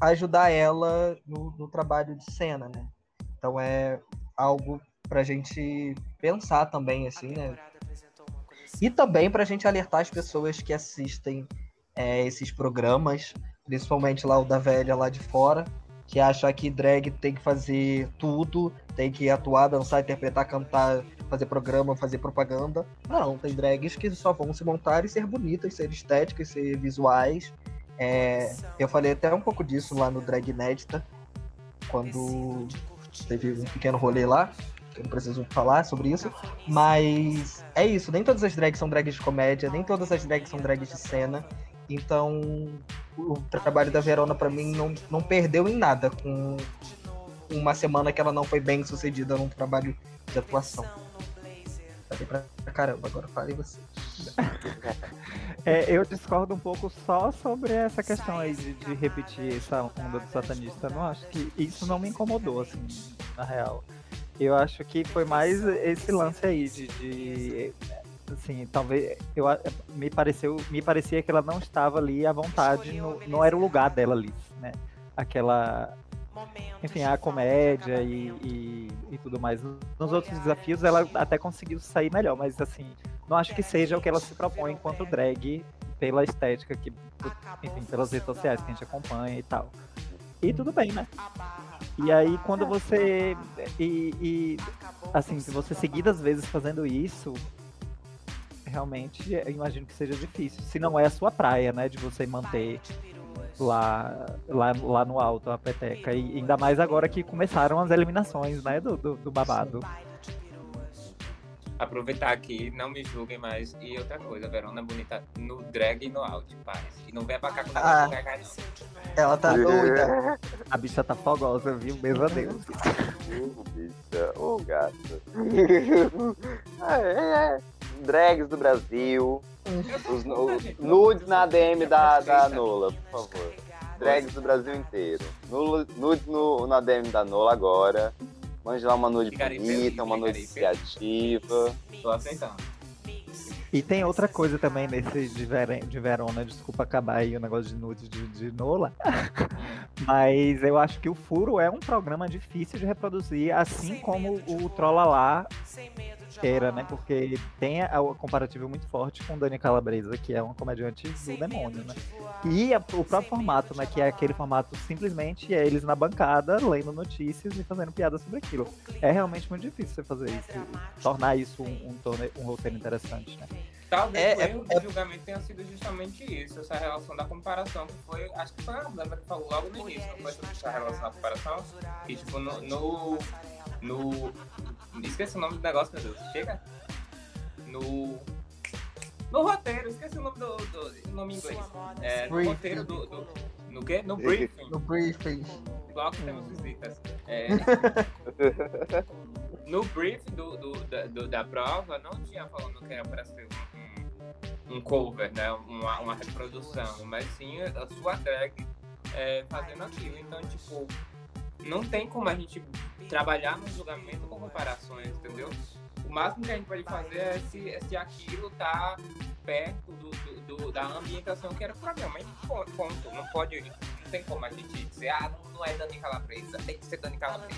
ajudar ela no, no trabalho de cena, né? Então é algo pra gente pensar também, assim, né? E também pra gente alertar as pessoas que assistem é, esses programas, principalmente lá o da velha lá de fora, que acha que drag tem que fazer tudo, tem que atuar, dançar, interpretar, cantar, fazer programa, fazer propaganda. Não, tem drags que só vão se montar e ser bonitas, ser estéticas, ser visuais. É, eu falei até um pouco disso lá no Drag Inédita, quando teve um pequeno rolê lá, eu não preciso falar sobre isso, mas é isso, nem todas as drags são drags de comédia, nem todas as drags são drags de cena, então o trabalho da Verona para mim não, não perdeu em nada com uma semana que ela não foi bem sucedida num trabalho de atuação. Falei pra caramba, agora falei você. é, eu discordo um pouco só sobre essa questão aí de, de repetir essa onda do satanista. Eu não acho que isso não me incomodou, assim, na real. Eu acho que foi mais esse lance aí de, de assim, talvez eu me pareceu, me parecia que ela não estava ali à vontade, no, não era o lugar dela ali, né? Aquela enfim, a comédia e, e, e, tudo mais. Nos outros desafios ela até conseguiu sair melhor, mas assim, não acho que seja o que ela se propõe enquanto drag pela estética que, enfim, pelas redes sociais que a gente acompanha e tal. E tudo bem, né? E aí quando você e, e assim, se você seguidas vezes fazendo isso, realmente imagino que seja difícil. Se não é a sua praia, né? De você manter lá, lá, lá no alto a peteca. E ainda mais agora que começaram as eliminações, né? Do, do, do babado. Aproveitar aqui, não me julguem mais. E outra coisa, Verona é bonita no drag e no out, paz. E não vem pra cá com ah, cagar, não. Ela tá doida. A bicha tá fogosa, viu? Meu Deus. Uh, bicha, ô oh, gato. é, é drags do Brasil. Os, os nudes na DM da, da Nola, por favor. Drags do Brasil inteiro. Nudes no, na DM da Nola agora. Mande lá uma nude bonita, uma nude criativa. Tô aceitando. E tem outra coisa também nesse de, Ver de Verona, desculpa acabar aí o negócio de nude de, de Nola, mas eu acho que o Furo é um programa difícil de reproduzir, assim como o Trollalá era, né? Porque tem a, a comparativo muito forte com Dani Calabresa, que é uma comediante do demônio, né? E a, o próprio formato, né? Que é aquele formato simplesmente é eles na bancada, lendo notícias e fazendo piadas sobre aquilo. É realmente muito difícil você fazer isso, tornar isso um, um, um roteiro interessante, né? Talvez É, o é- erro é- do julgamento tenha sido justamente isso, essa relação da comparação, que foi, acho que foi a Amanda que falou logo no início, não foi sobre essa relação da comparação? Que tipo, no, no, no- Esqueci o nome do negócio, meu Deus. Chega? No. No roteiro, esqueci o nome do. do nome em inglês. É, no roteiro do. do no quê? No briefing. No briefing. Igual que temos visitas. É, no briefing do, do- da, do- da prova, não tinha falando que era para ser um, um- um cover, né? Uma, uma reprodução, mas sim a sua drag é, fazendo aquilo. Então, tipo, não tem como a gente trabalhar no julgamento com comparações, entendeu? O máximo que a gente pode fazer é se, é se aquilo tá perto do, do- do- da ambientação que era o programa. E ponto. Não pode, não tem como a gente dizer, ah, não, não é Dani Calabresa, tem que ser Dani Calabresa.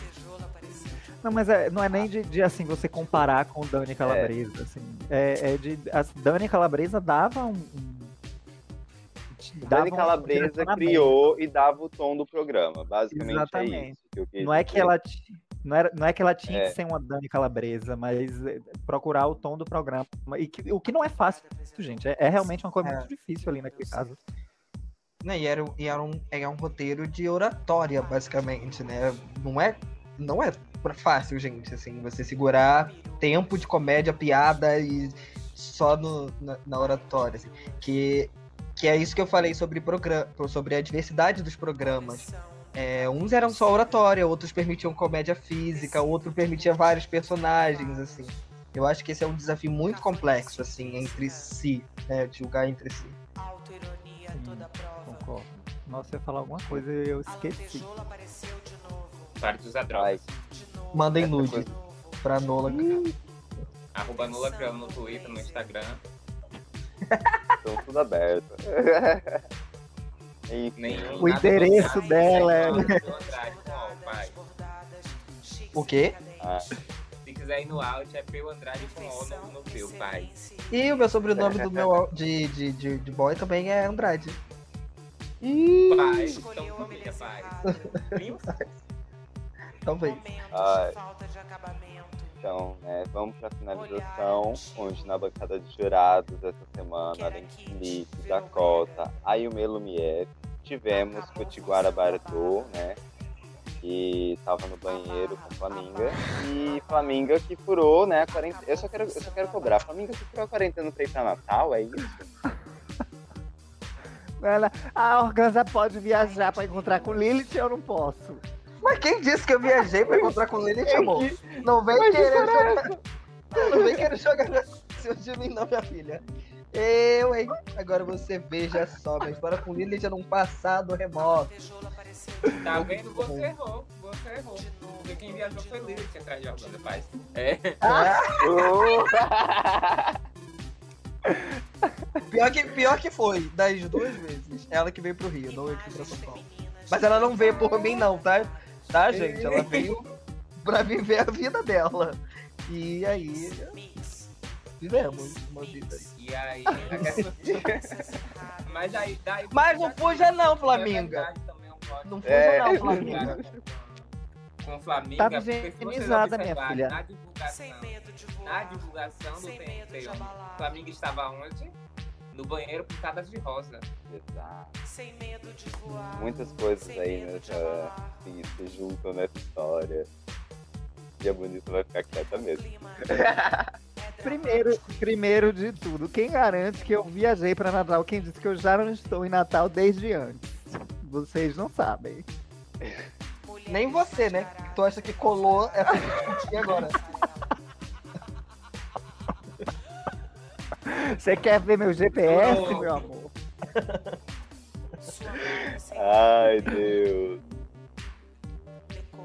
Não, mas é- não é nem de, de, assim você comparar com Dani Calabresa, assim. É, é de a Dani Calabresa dava um, um dava Dani um Calabresa direcionamento. criou e dava o tom do programa. Basicamente é Exatamente. isso. Que Não é que ela não, era, não é que ela tinha É. que ser uma Dani Calabresa, mas é, procurar o tom do programa. E que- o que não é fácil, gente. É, é realmente uma coisa É. muito difícil ali naquele caso. Né, e era, um- e era, um, era um roteiro de oratória, basicamente, né? Não é, não é fácil, gente, assim, você segurar tempo de comédia, piada e só no, na, na oratória, assim. Que, que é isso que eu falei sobre, sobre a diversidade dos programas. É, uns eram só oratória, outros permitiam comédia física, outro permitia vários personagens, assim. Eu acho que esse é um desafio muito complexo, assim, entre si, né? De julgar entre si. Concordo. Nossa, eu ia falar alguma coisa e eu esqueci. Para de usar drogas. Mandem nude coisa- pra Nola. Arroba Nula Criando no Twitter, no Instagram. Estão tudo aberto. Nenhum, O endereço dela é- do Andrade com O, pai. O quê? Ah, Se quiser ir no out, é Peu Andrade com O no, no teu, pai. E o meu sobrenome do meu de, de, de, de boy também é Andrade. Pai, então família, pai. Talvez. ai. Então, né, vamos para a finalização, onde na bancada de jurados essa semana, além de Felipe, Dakota, Ayume Lumière, tivemos Potiguara Bardot, né, que tava no banheiro com Flaminga, e Flaminga que furou, né, a quarentena, eu só quero, eu só quero cobrar, Flaminga que furou a quarentena pra ir pra Natal, é isso? Ela, a Organza pode viajar pra encontrar com Lilith, eu não posso. Mas quem disse que eu viajei pra encontrar com ele, amor? Não vem querer jogar. Não vem querer jogar de mim, não, minha filha. Eu, hein? Agora você veja só, minha história com Lilith é num passado remoto. Tá vendo? Você errou. Você errou. Porque quem viajou foi Lilith atrás de Orlando Paz. É. Pior que, pior que foi, das duas vezes. Ela que veio pro Rio, não eu aqui pra São Paulo. Mas ela não veio por mim, não, tá? Tá, gente? Ela veio pra viver a vida dela. E aí. Vivemos uma vida. E aí. Mas aí. Daí, Mas não fuja, não, É Flaminga. também não fuja, É. não, Flaminga. Com Flamengo, Tá higienizada, minha filha. Na divulgação, na divulgação do TNT, o Flamengo estava onde? No banheiro pintadas de rosa. Exato. Sem medo de voar. Muitas coisas aí nessa, voar. se, se juntam nessa história. E a bonita vai ficar quieta mesmo. Clima Primeiro, primeiro de tudo, quem garante que eu viajei pra Natal? Quem disse que eu já não estou em Natal desde antes? Vocês não sabem. Nem você, né? Tu acha que colou essa agora. Você quer ver meu GPS, Ô, meu amor? Ai, Deus.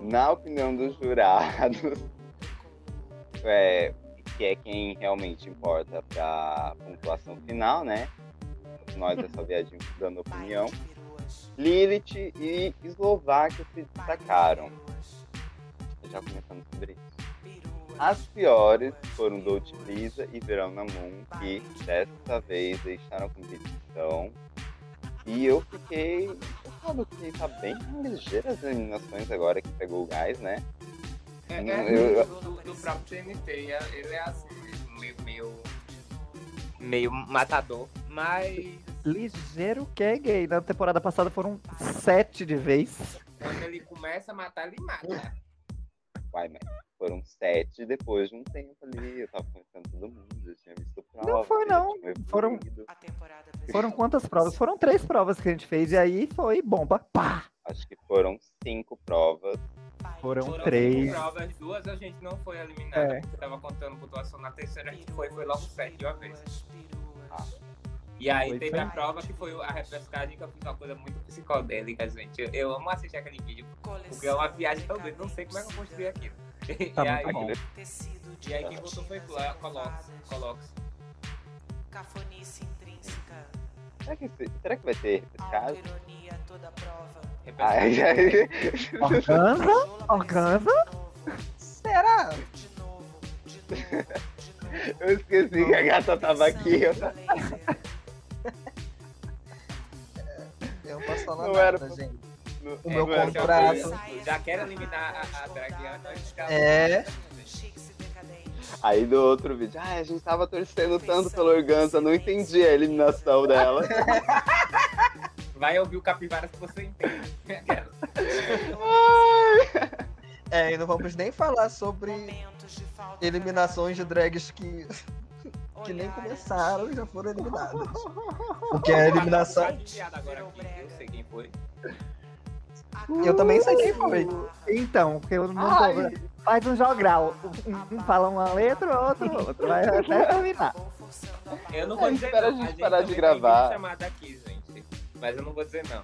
Na opinião dos jurados, é, que é quem realmente importa pra pontuação final, né? Nós é só viadinho dando opinião. Lilith e Eslováquia se destacaram. Já começamos sobre isso. As piores foram Dolce Lisa e Verona Moon, que dessa vez deixaram a competição. E eu fiquei chocado que tá bem ligeira as eliminações agora que pegou o gás, né? É, Não, é eu- do, do- próprio TNT. é- Ele é assim mesmo, meio, meio meio matador. Mas Ligeiro que é gay. Na temporada passada foram sete de vez. quando ele começa a matar, ele mata. Uai, mas foram sete depois de um tempo ali. Eu tava conhecendo todo mundo, eu tinha visto prova. foi, não. Foram- Foram quantas provas? Foram três provas que a gente fez e aí foi bomba. Pá! Acho que foram cinco provas. Foram, Foram três. cinco provas, duas a gente não foi eliminada, É. tava contando pontuação. Na terceira a gente foi, foi logo sete de uma vez. E aí Foi, teve foi. a prova que foi a repescagem, que eu fiz uma coisa muito psicodélica, gente. Eu, eu amo assistir aquele vídeo, porque é uma viagem tão grande, não sei como é que eu construí aquilo. E, Tá muito aí, bom. e aí quem voltou foi Colox. Colox. Cafonice intrínseca, Será que, esse- será que vai ter repescagem? autoironia toda prova. Ai, ai. Organza? Organza? Será? De novo, de novo, de novo. Eu esqueci que a gata tava aqui. ó. Eu não posso falar Não nada, era pra- gente. No- O meu no- é contrato. Já, já quero eliminar a, a antes que ela- É. Aí do outro vídeo, ai, a gente tava torcendo tanto pelo Organza, não entendi a eliminação dela. Vai ouvir o Capivara se você entende. É, e não vamos nem falar sobre eliminações de drags que, que nem começaram e já foram eliminadas. Porque a eliminação. Tá eu sei quem foi. Eu também sei quem foi. Então, porque eu não Ai. tô... Faz um jogral. Um, um fala uma letra, outro outra. Vai até terminar. Eu não vou É, dizer espera a gente parar de gravar. Aqui, gente. Mas eu não vou dizer não.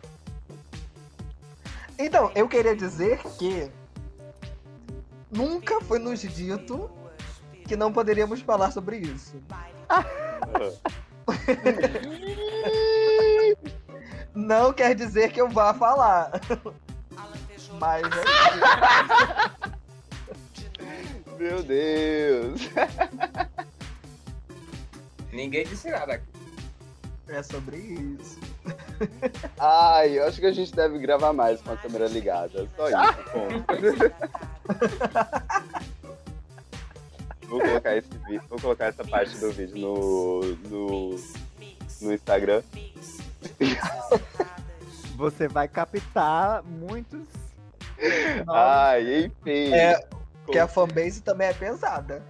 Então, eu queria dizer que nunca foi nos dito que não poderíamos falar sobre isso. Não quer dizer que eu vá falar, mas é Meu Deus. Ninguém disse nada aqui. é sobre isso. Ai, eu acho que a gente deve gravar mais com a câmera ligada. Só isso, ponto. Vou colocar, esse vou colocar essa parte do vídeo no, no, no Instagram. Você vai captar muitos. Ai, enfim. É, Porque a fanbase também é pesada.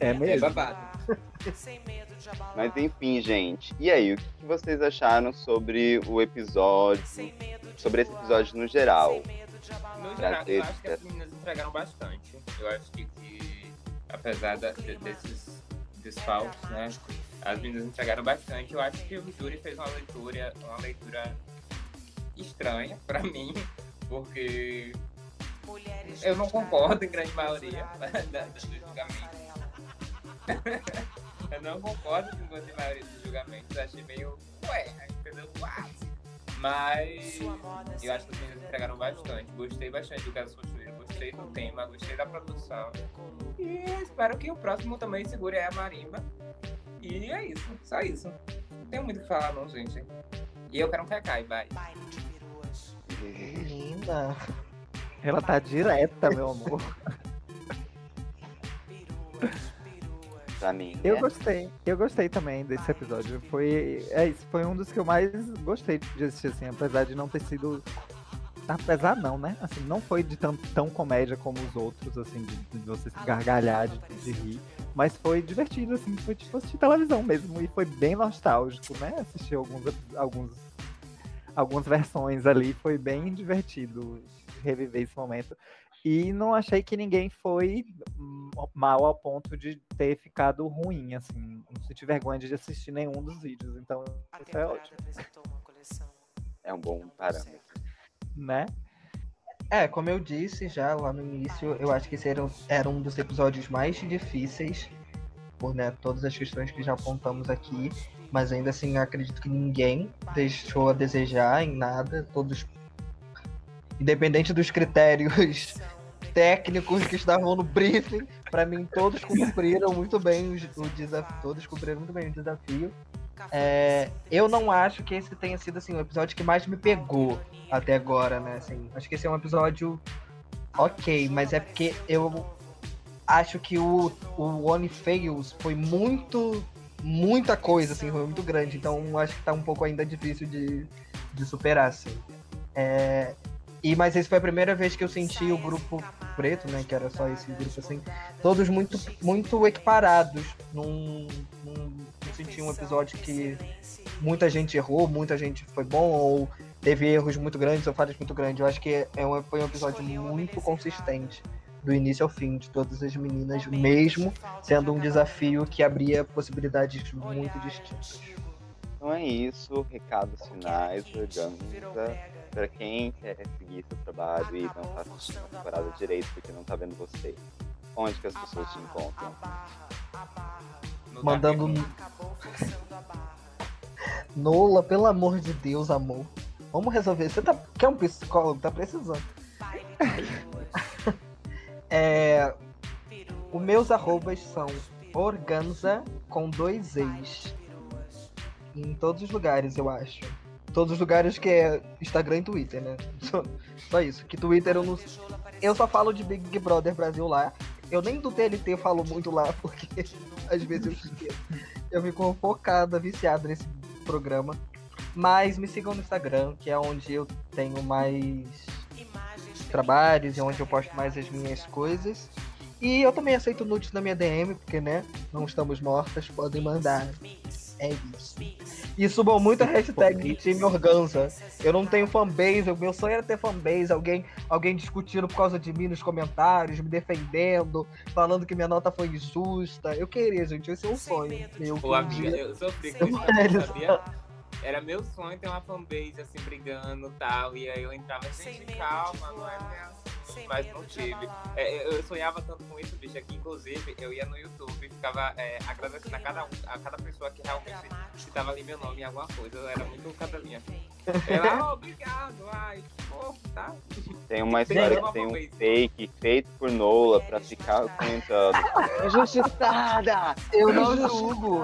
É mesmo? É babado. Sem medo de abalar. Mas enfim, gente. E aí, o que que vocês acharam sobre o episódio? Sem medo de Sobre esse episódio no geral? Sem medo de abalar. No geral, eu acho que as meninas entregaram bastante. Eu acho que, que apesar da- de- desses desfalques, né? As meninas entregaram bastante. Eu acho que o júri fez uma leitura, uma leitura estranha pra mim, porque Mulheres eu não concordo em grande maioria censuradas da- do de julgamento. passarela. Eu não concordo com grande maioria dos julgamentos. Achei meio. Ué, entendeu? Quase. Mas. Eu acho que os meninos entregaram bastante. Gostei bastante do caso Construído, gostei do tema, gostei da produção. E espero que o próximo também segure a marimba. E é isso, só isso. Não tenho muito o que falar, não, gente. E eu quero um Kekai, vai. Menina. Ela tá direta, meu amor. Pra mim. Eu né? gostei. Eu gostei também desse episódio. Foi, é isso, foi um dos que eu mais gostei de assistir, assim, apesar de não ter sido. Apesar não, né? Assim, não foi de tão, tão comédia como os outros, assim, de, de você se gargalhar, de, de rir. Mas foi divertido, assim, foi tipo assistir televisão mesmo. E foi bem nostálgico, né? Assistir alguns, alguns, algumas versões ali. Foi bem divertido reviver esse momento. E não achei que ninguém foi mal ao ponto de ter ficado ruim, assim. Não senti vergonha de assistir nenhum dos vídeos. Então, A isso é ótimo, apresentou uma coleção. É um bom parâmetro. Né? É, como eu disse já lá no início, eu acho que esse era, era um dos episódios mais difíceis, por né, todas as questões que já apontamos aqui, mas ainda assim acredito que ninguém deixou a desejar em nada, todos, independente dos critérios técnicos que estavam no briefing, pra mim todos cumpriram muito bem o desafio, todos cumpriram muito bem o desafio. É, eu não acho que esse tenha sido assim o episódio que mais me pegou até agora, né? Assim, acho que esse é um episódio ok, mas é porque eu acho que o, o One Fails foi muito muita coisa, assim, foi muito grande. Então acho que tá um pouco ainda difícil de, de superar, assim. É, e, mas essa foi a primeira vez que eu senti o grupo preto, né? Que era só esse grupo assim, todos muito, muito equiparados. Num, num, não senti um episódio que muita gente errou, muita gente foi bom, ou teve erros muito grandes ou falhas muito grandes. Eu acho que é um, foi um episódio muito consistente, do início ao fim, de todas as meninas, mesmo sendo um desafio que abria possibilidades muito distintas. Então é isso, recados finais, Organza. Pra quem quer seguir seu trabalho e não tá assistindo a temporada direito porque não tá vendo você, onde que as pessoas te encontram? Mandando Nola, pelo amor de Deus, amor. Vamos resolver. Você tá, quer um psicólogo? Tá precisando. é, os meus arrobas são organza com dois ex. Em todos os lugares, eu acho. Todos os lugares que é Instagram e Twitter, né? Só, só isso. Que Twitter eu não. Eu só falo de Big Brother Brasil lá. Eu nem do TLT falo muito lá, porque às vezes eu. Eu fico focada, viciada nesse programa. Mas me sigam no Instagram, que é onde eu tenho mais trabalhos e onde eu posto mais as minhas coisas. E eu também aceito nudes na minha DM, porque, né, não estamos mortas, podem mandar. É isso. E subam muito a hashtag time Organza. Eu não tenho fanbase, o meu sonho era ter fanbase, alguém, alguém discutindo por causa de mim nos comentários, me defendendo, falando que minha nota foi injusta. Eu queria, gente, esse é um sonho. Meu, Pô, amiga, dia- eu sofri com isso, também, sabia? Era meu sonho ter uma fanbase assim, brigando e tal. E aí eu entrava assim, calma, não é bem assim, mas não tive. É, eu sonhava tanto com isso, bicho, que inclusive eu ia no YouTube e ficava é, agradecendo a cada, um, a cada pessoa que realmente citava ali meu nome em alguma coisa. Eu era muito cadelinha. Ela, oh, obrigado, ai, que fofo, tá? Tem uma história que tem um fake feito por Nola pra ficar comentando. Injustiçada! Eu não julgo.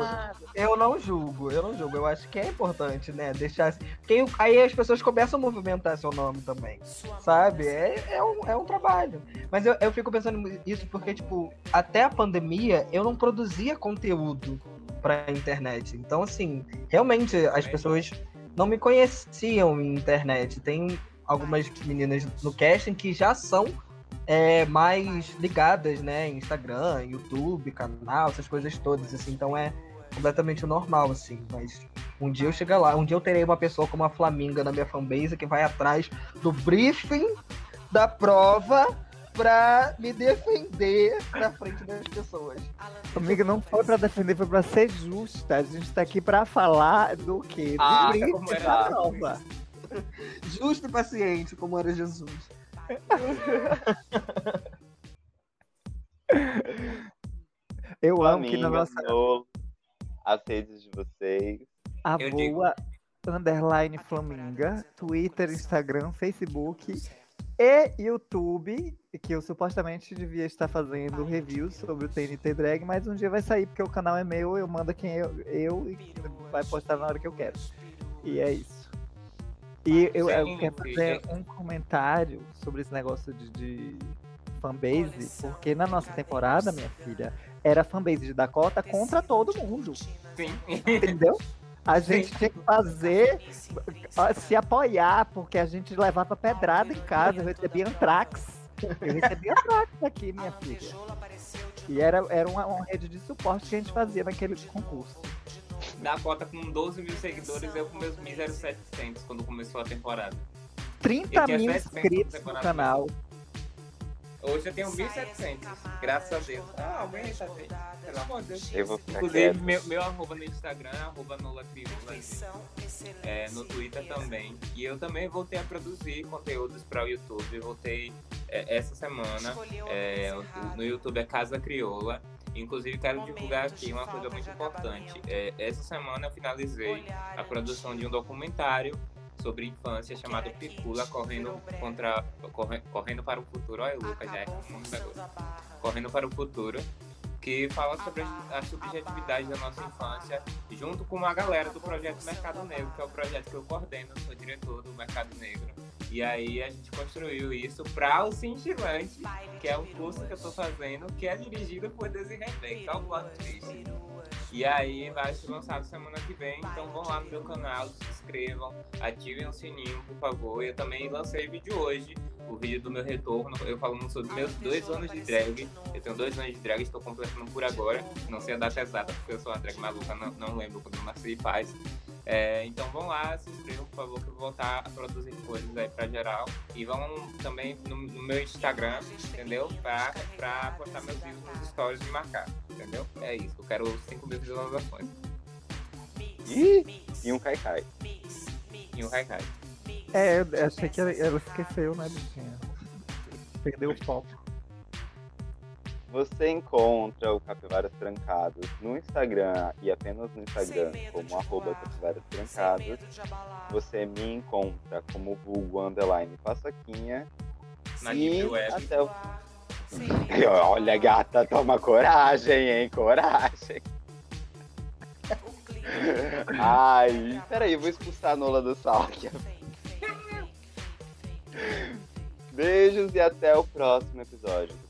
Eu não julgo, eu não julgo. Eu acho que é importante, né? Deixar. assim- Porque aí as pessoas começam a movimentar seu nome também. Sabe? É, é, um, é um trabalho. Mas eu, eu fico pensando isso porque, tipo, até a pandemia eu não produzia conteúdo pra internet. Então, assim, realmente as pessoas não me conheciam em internet. Tem algumas meninas no casting que já são é, mais ligadas, né? Instagram, YouTube, canal, essas coisas todas, assim. Então é completamente normal, assim. Mas um dia eu chegar lá, um dia eu terei uma pessoa como a Flaminga na minha fanbase que vai atrás do briefing da prova pra me defender na frente das pessoas. Amiga, não foi pra defender, foi pra ser justa. A gente tá aqui pra falar do quê? Do Ah, brinde como era da prova. Justo e paciente, como era Jesus. Eu amo que na Amiga, nossa as redes de vocês. Eu digo- Avoa underline Flaminga, Twitter, Instagram, Facebook e YouTube, que eu supostamente devia estar fazendo reviews sobre o TNT Drag, mas um dia vai sair porque o canal é meu, eu mando quem eu, eu e vai postar na hora que eu quero. E é isso. E eu, eu quero fazer um comentário sobre esse negócio de, de fanbase, porque na nossa temporada, minha filha, era fanbase de Dakota contra todo mundo. Sim. Entendeu? A gente tinha que fazer, se apoiar, porque a gente levava pedrada em casa. Eu recebia Antrax. Eu recebia Antrax aqui, minha filha. E era, era uma, uma rede de suporte que a gente fazia naquele concurso. Da cota com 12 mil seguidores, eu com meus míseros 700 quando começou a temporada. 30 Eu tinha mil 700 inscritos no canal. Hoje eu tenho 1.700, graças a Deus. Ah, alguém aí tá. Pelo amor de Deus. Eu vou ficar Inclusive, quieto. meu, meu arroba no Instagram é arroba Nola Crioula, é, no Twitter também. E eu também voltei a produzir conteúdos para o YouTube. Voltei é, essa semana. é, no YouTube é Casa Crioula. Inclusive, quero divulgar aqui uma coisa muito importante. É, essa semana eu finalizei a produção de um documentário sobre infância chamado Picula correndo contra corre- correndo para o futuro. Olha, Lucas, já é negócio. Correndo para o futuro, que fala sobre a subjetividade da nossa infância, junto com uma galera do projeto Mercado Negro, que é o projeto que eu coordeno, sou diretor do Mercado Negro. E aí a gente construiu isso para o Cintilante, que é um curso que eu estou fazendo, que é dirigido por Desiree Beck, que é o plot twist. E aí vai ser lançado semana que vem, então vão lá no meu canal, se inscrevam, ativem o sininho, por favor. Eu também lancei vídeo hoje, o vídeo do meu retorno, eu falando sobre meus dois anos de drag. Eu tenho dois anos de drag, estou completando por agora. Não sei a data exata, porque eu sou uma drag maluca, não, não lembro quando eu nasci e faz. É, então vão lá, se inscrevam, por favor, que eu vou voltar a produzir coisas aí pra geral. E vão também no, no meu Instagram, entendeu? Pra, pra postar meus vídeos nos stories e marcar, entendeu? É isso, eu quero 5 mil visualizações. Ih, e um Kaikai. E um Haikai. É, eu achei que ela, ela esqueceu, né, bichinha? Perdeu o foco. Você encontra o Capivaras Trancados no Instagram e apenas no Instagram como arroba Capivaras Trancados. Você me encontra como vulgo underline paçoquinha. Na e Web. até o... Olha, gata, toma coragem, hein? Coragem. Ai, peraí, eu vou expulsar a Nola do Sal aqui. Beijos e até o próximo episódio.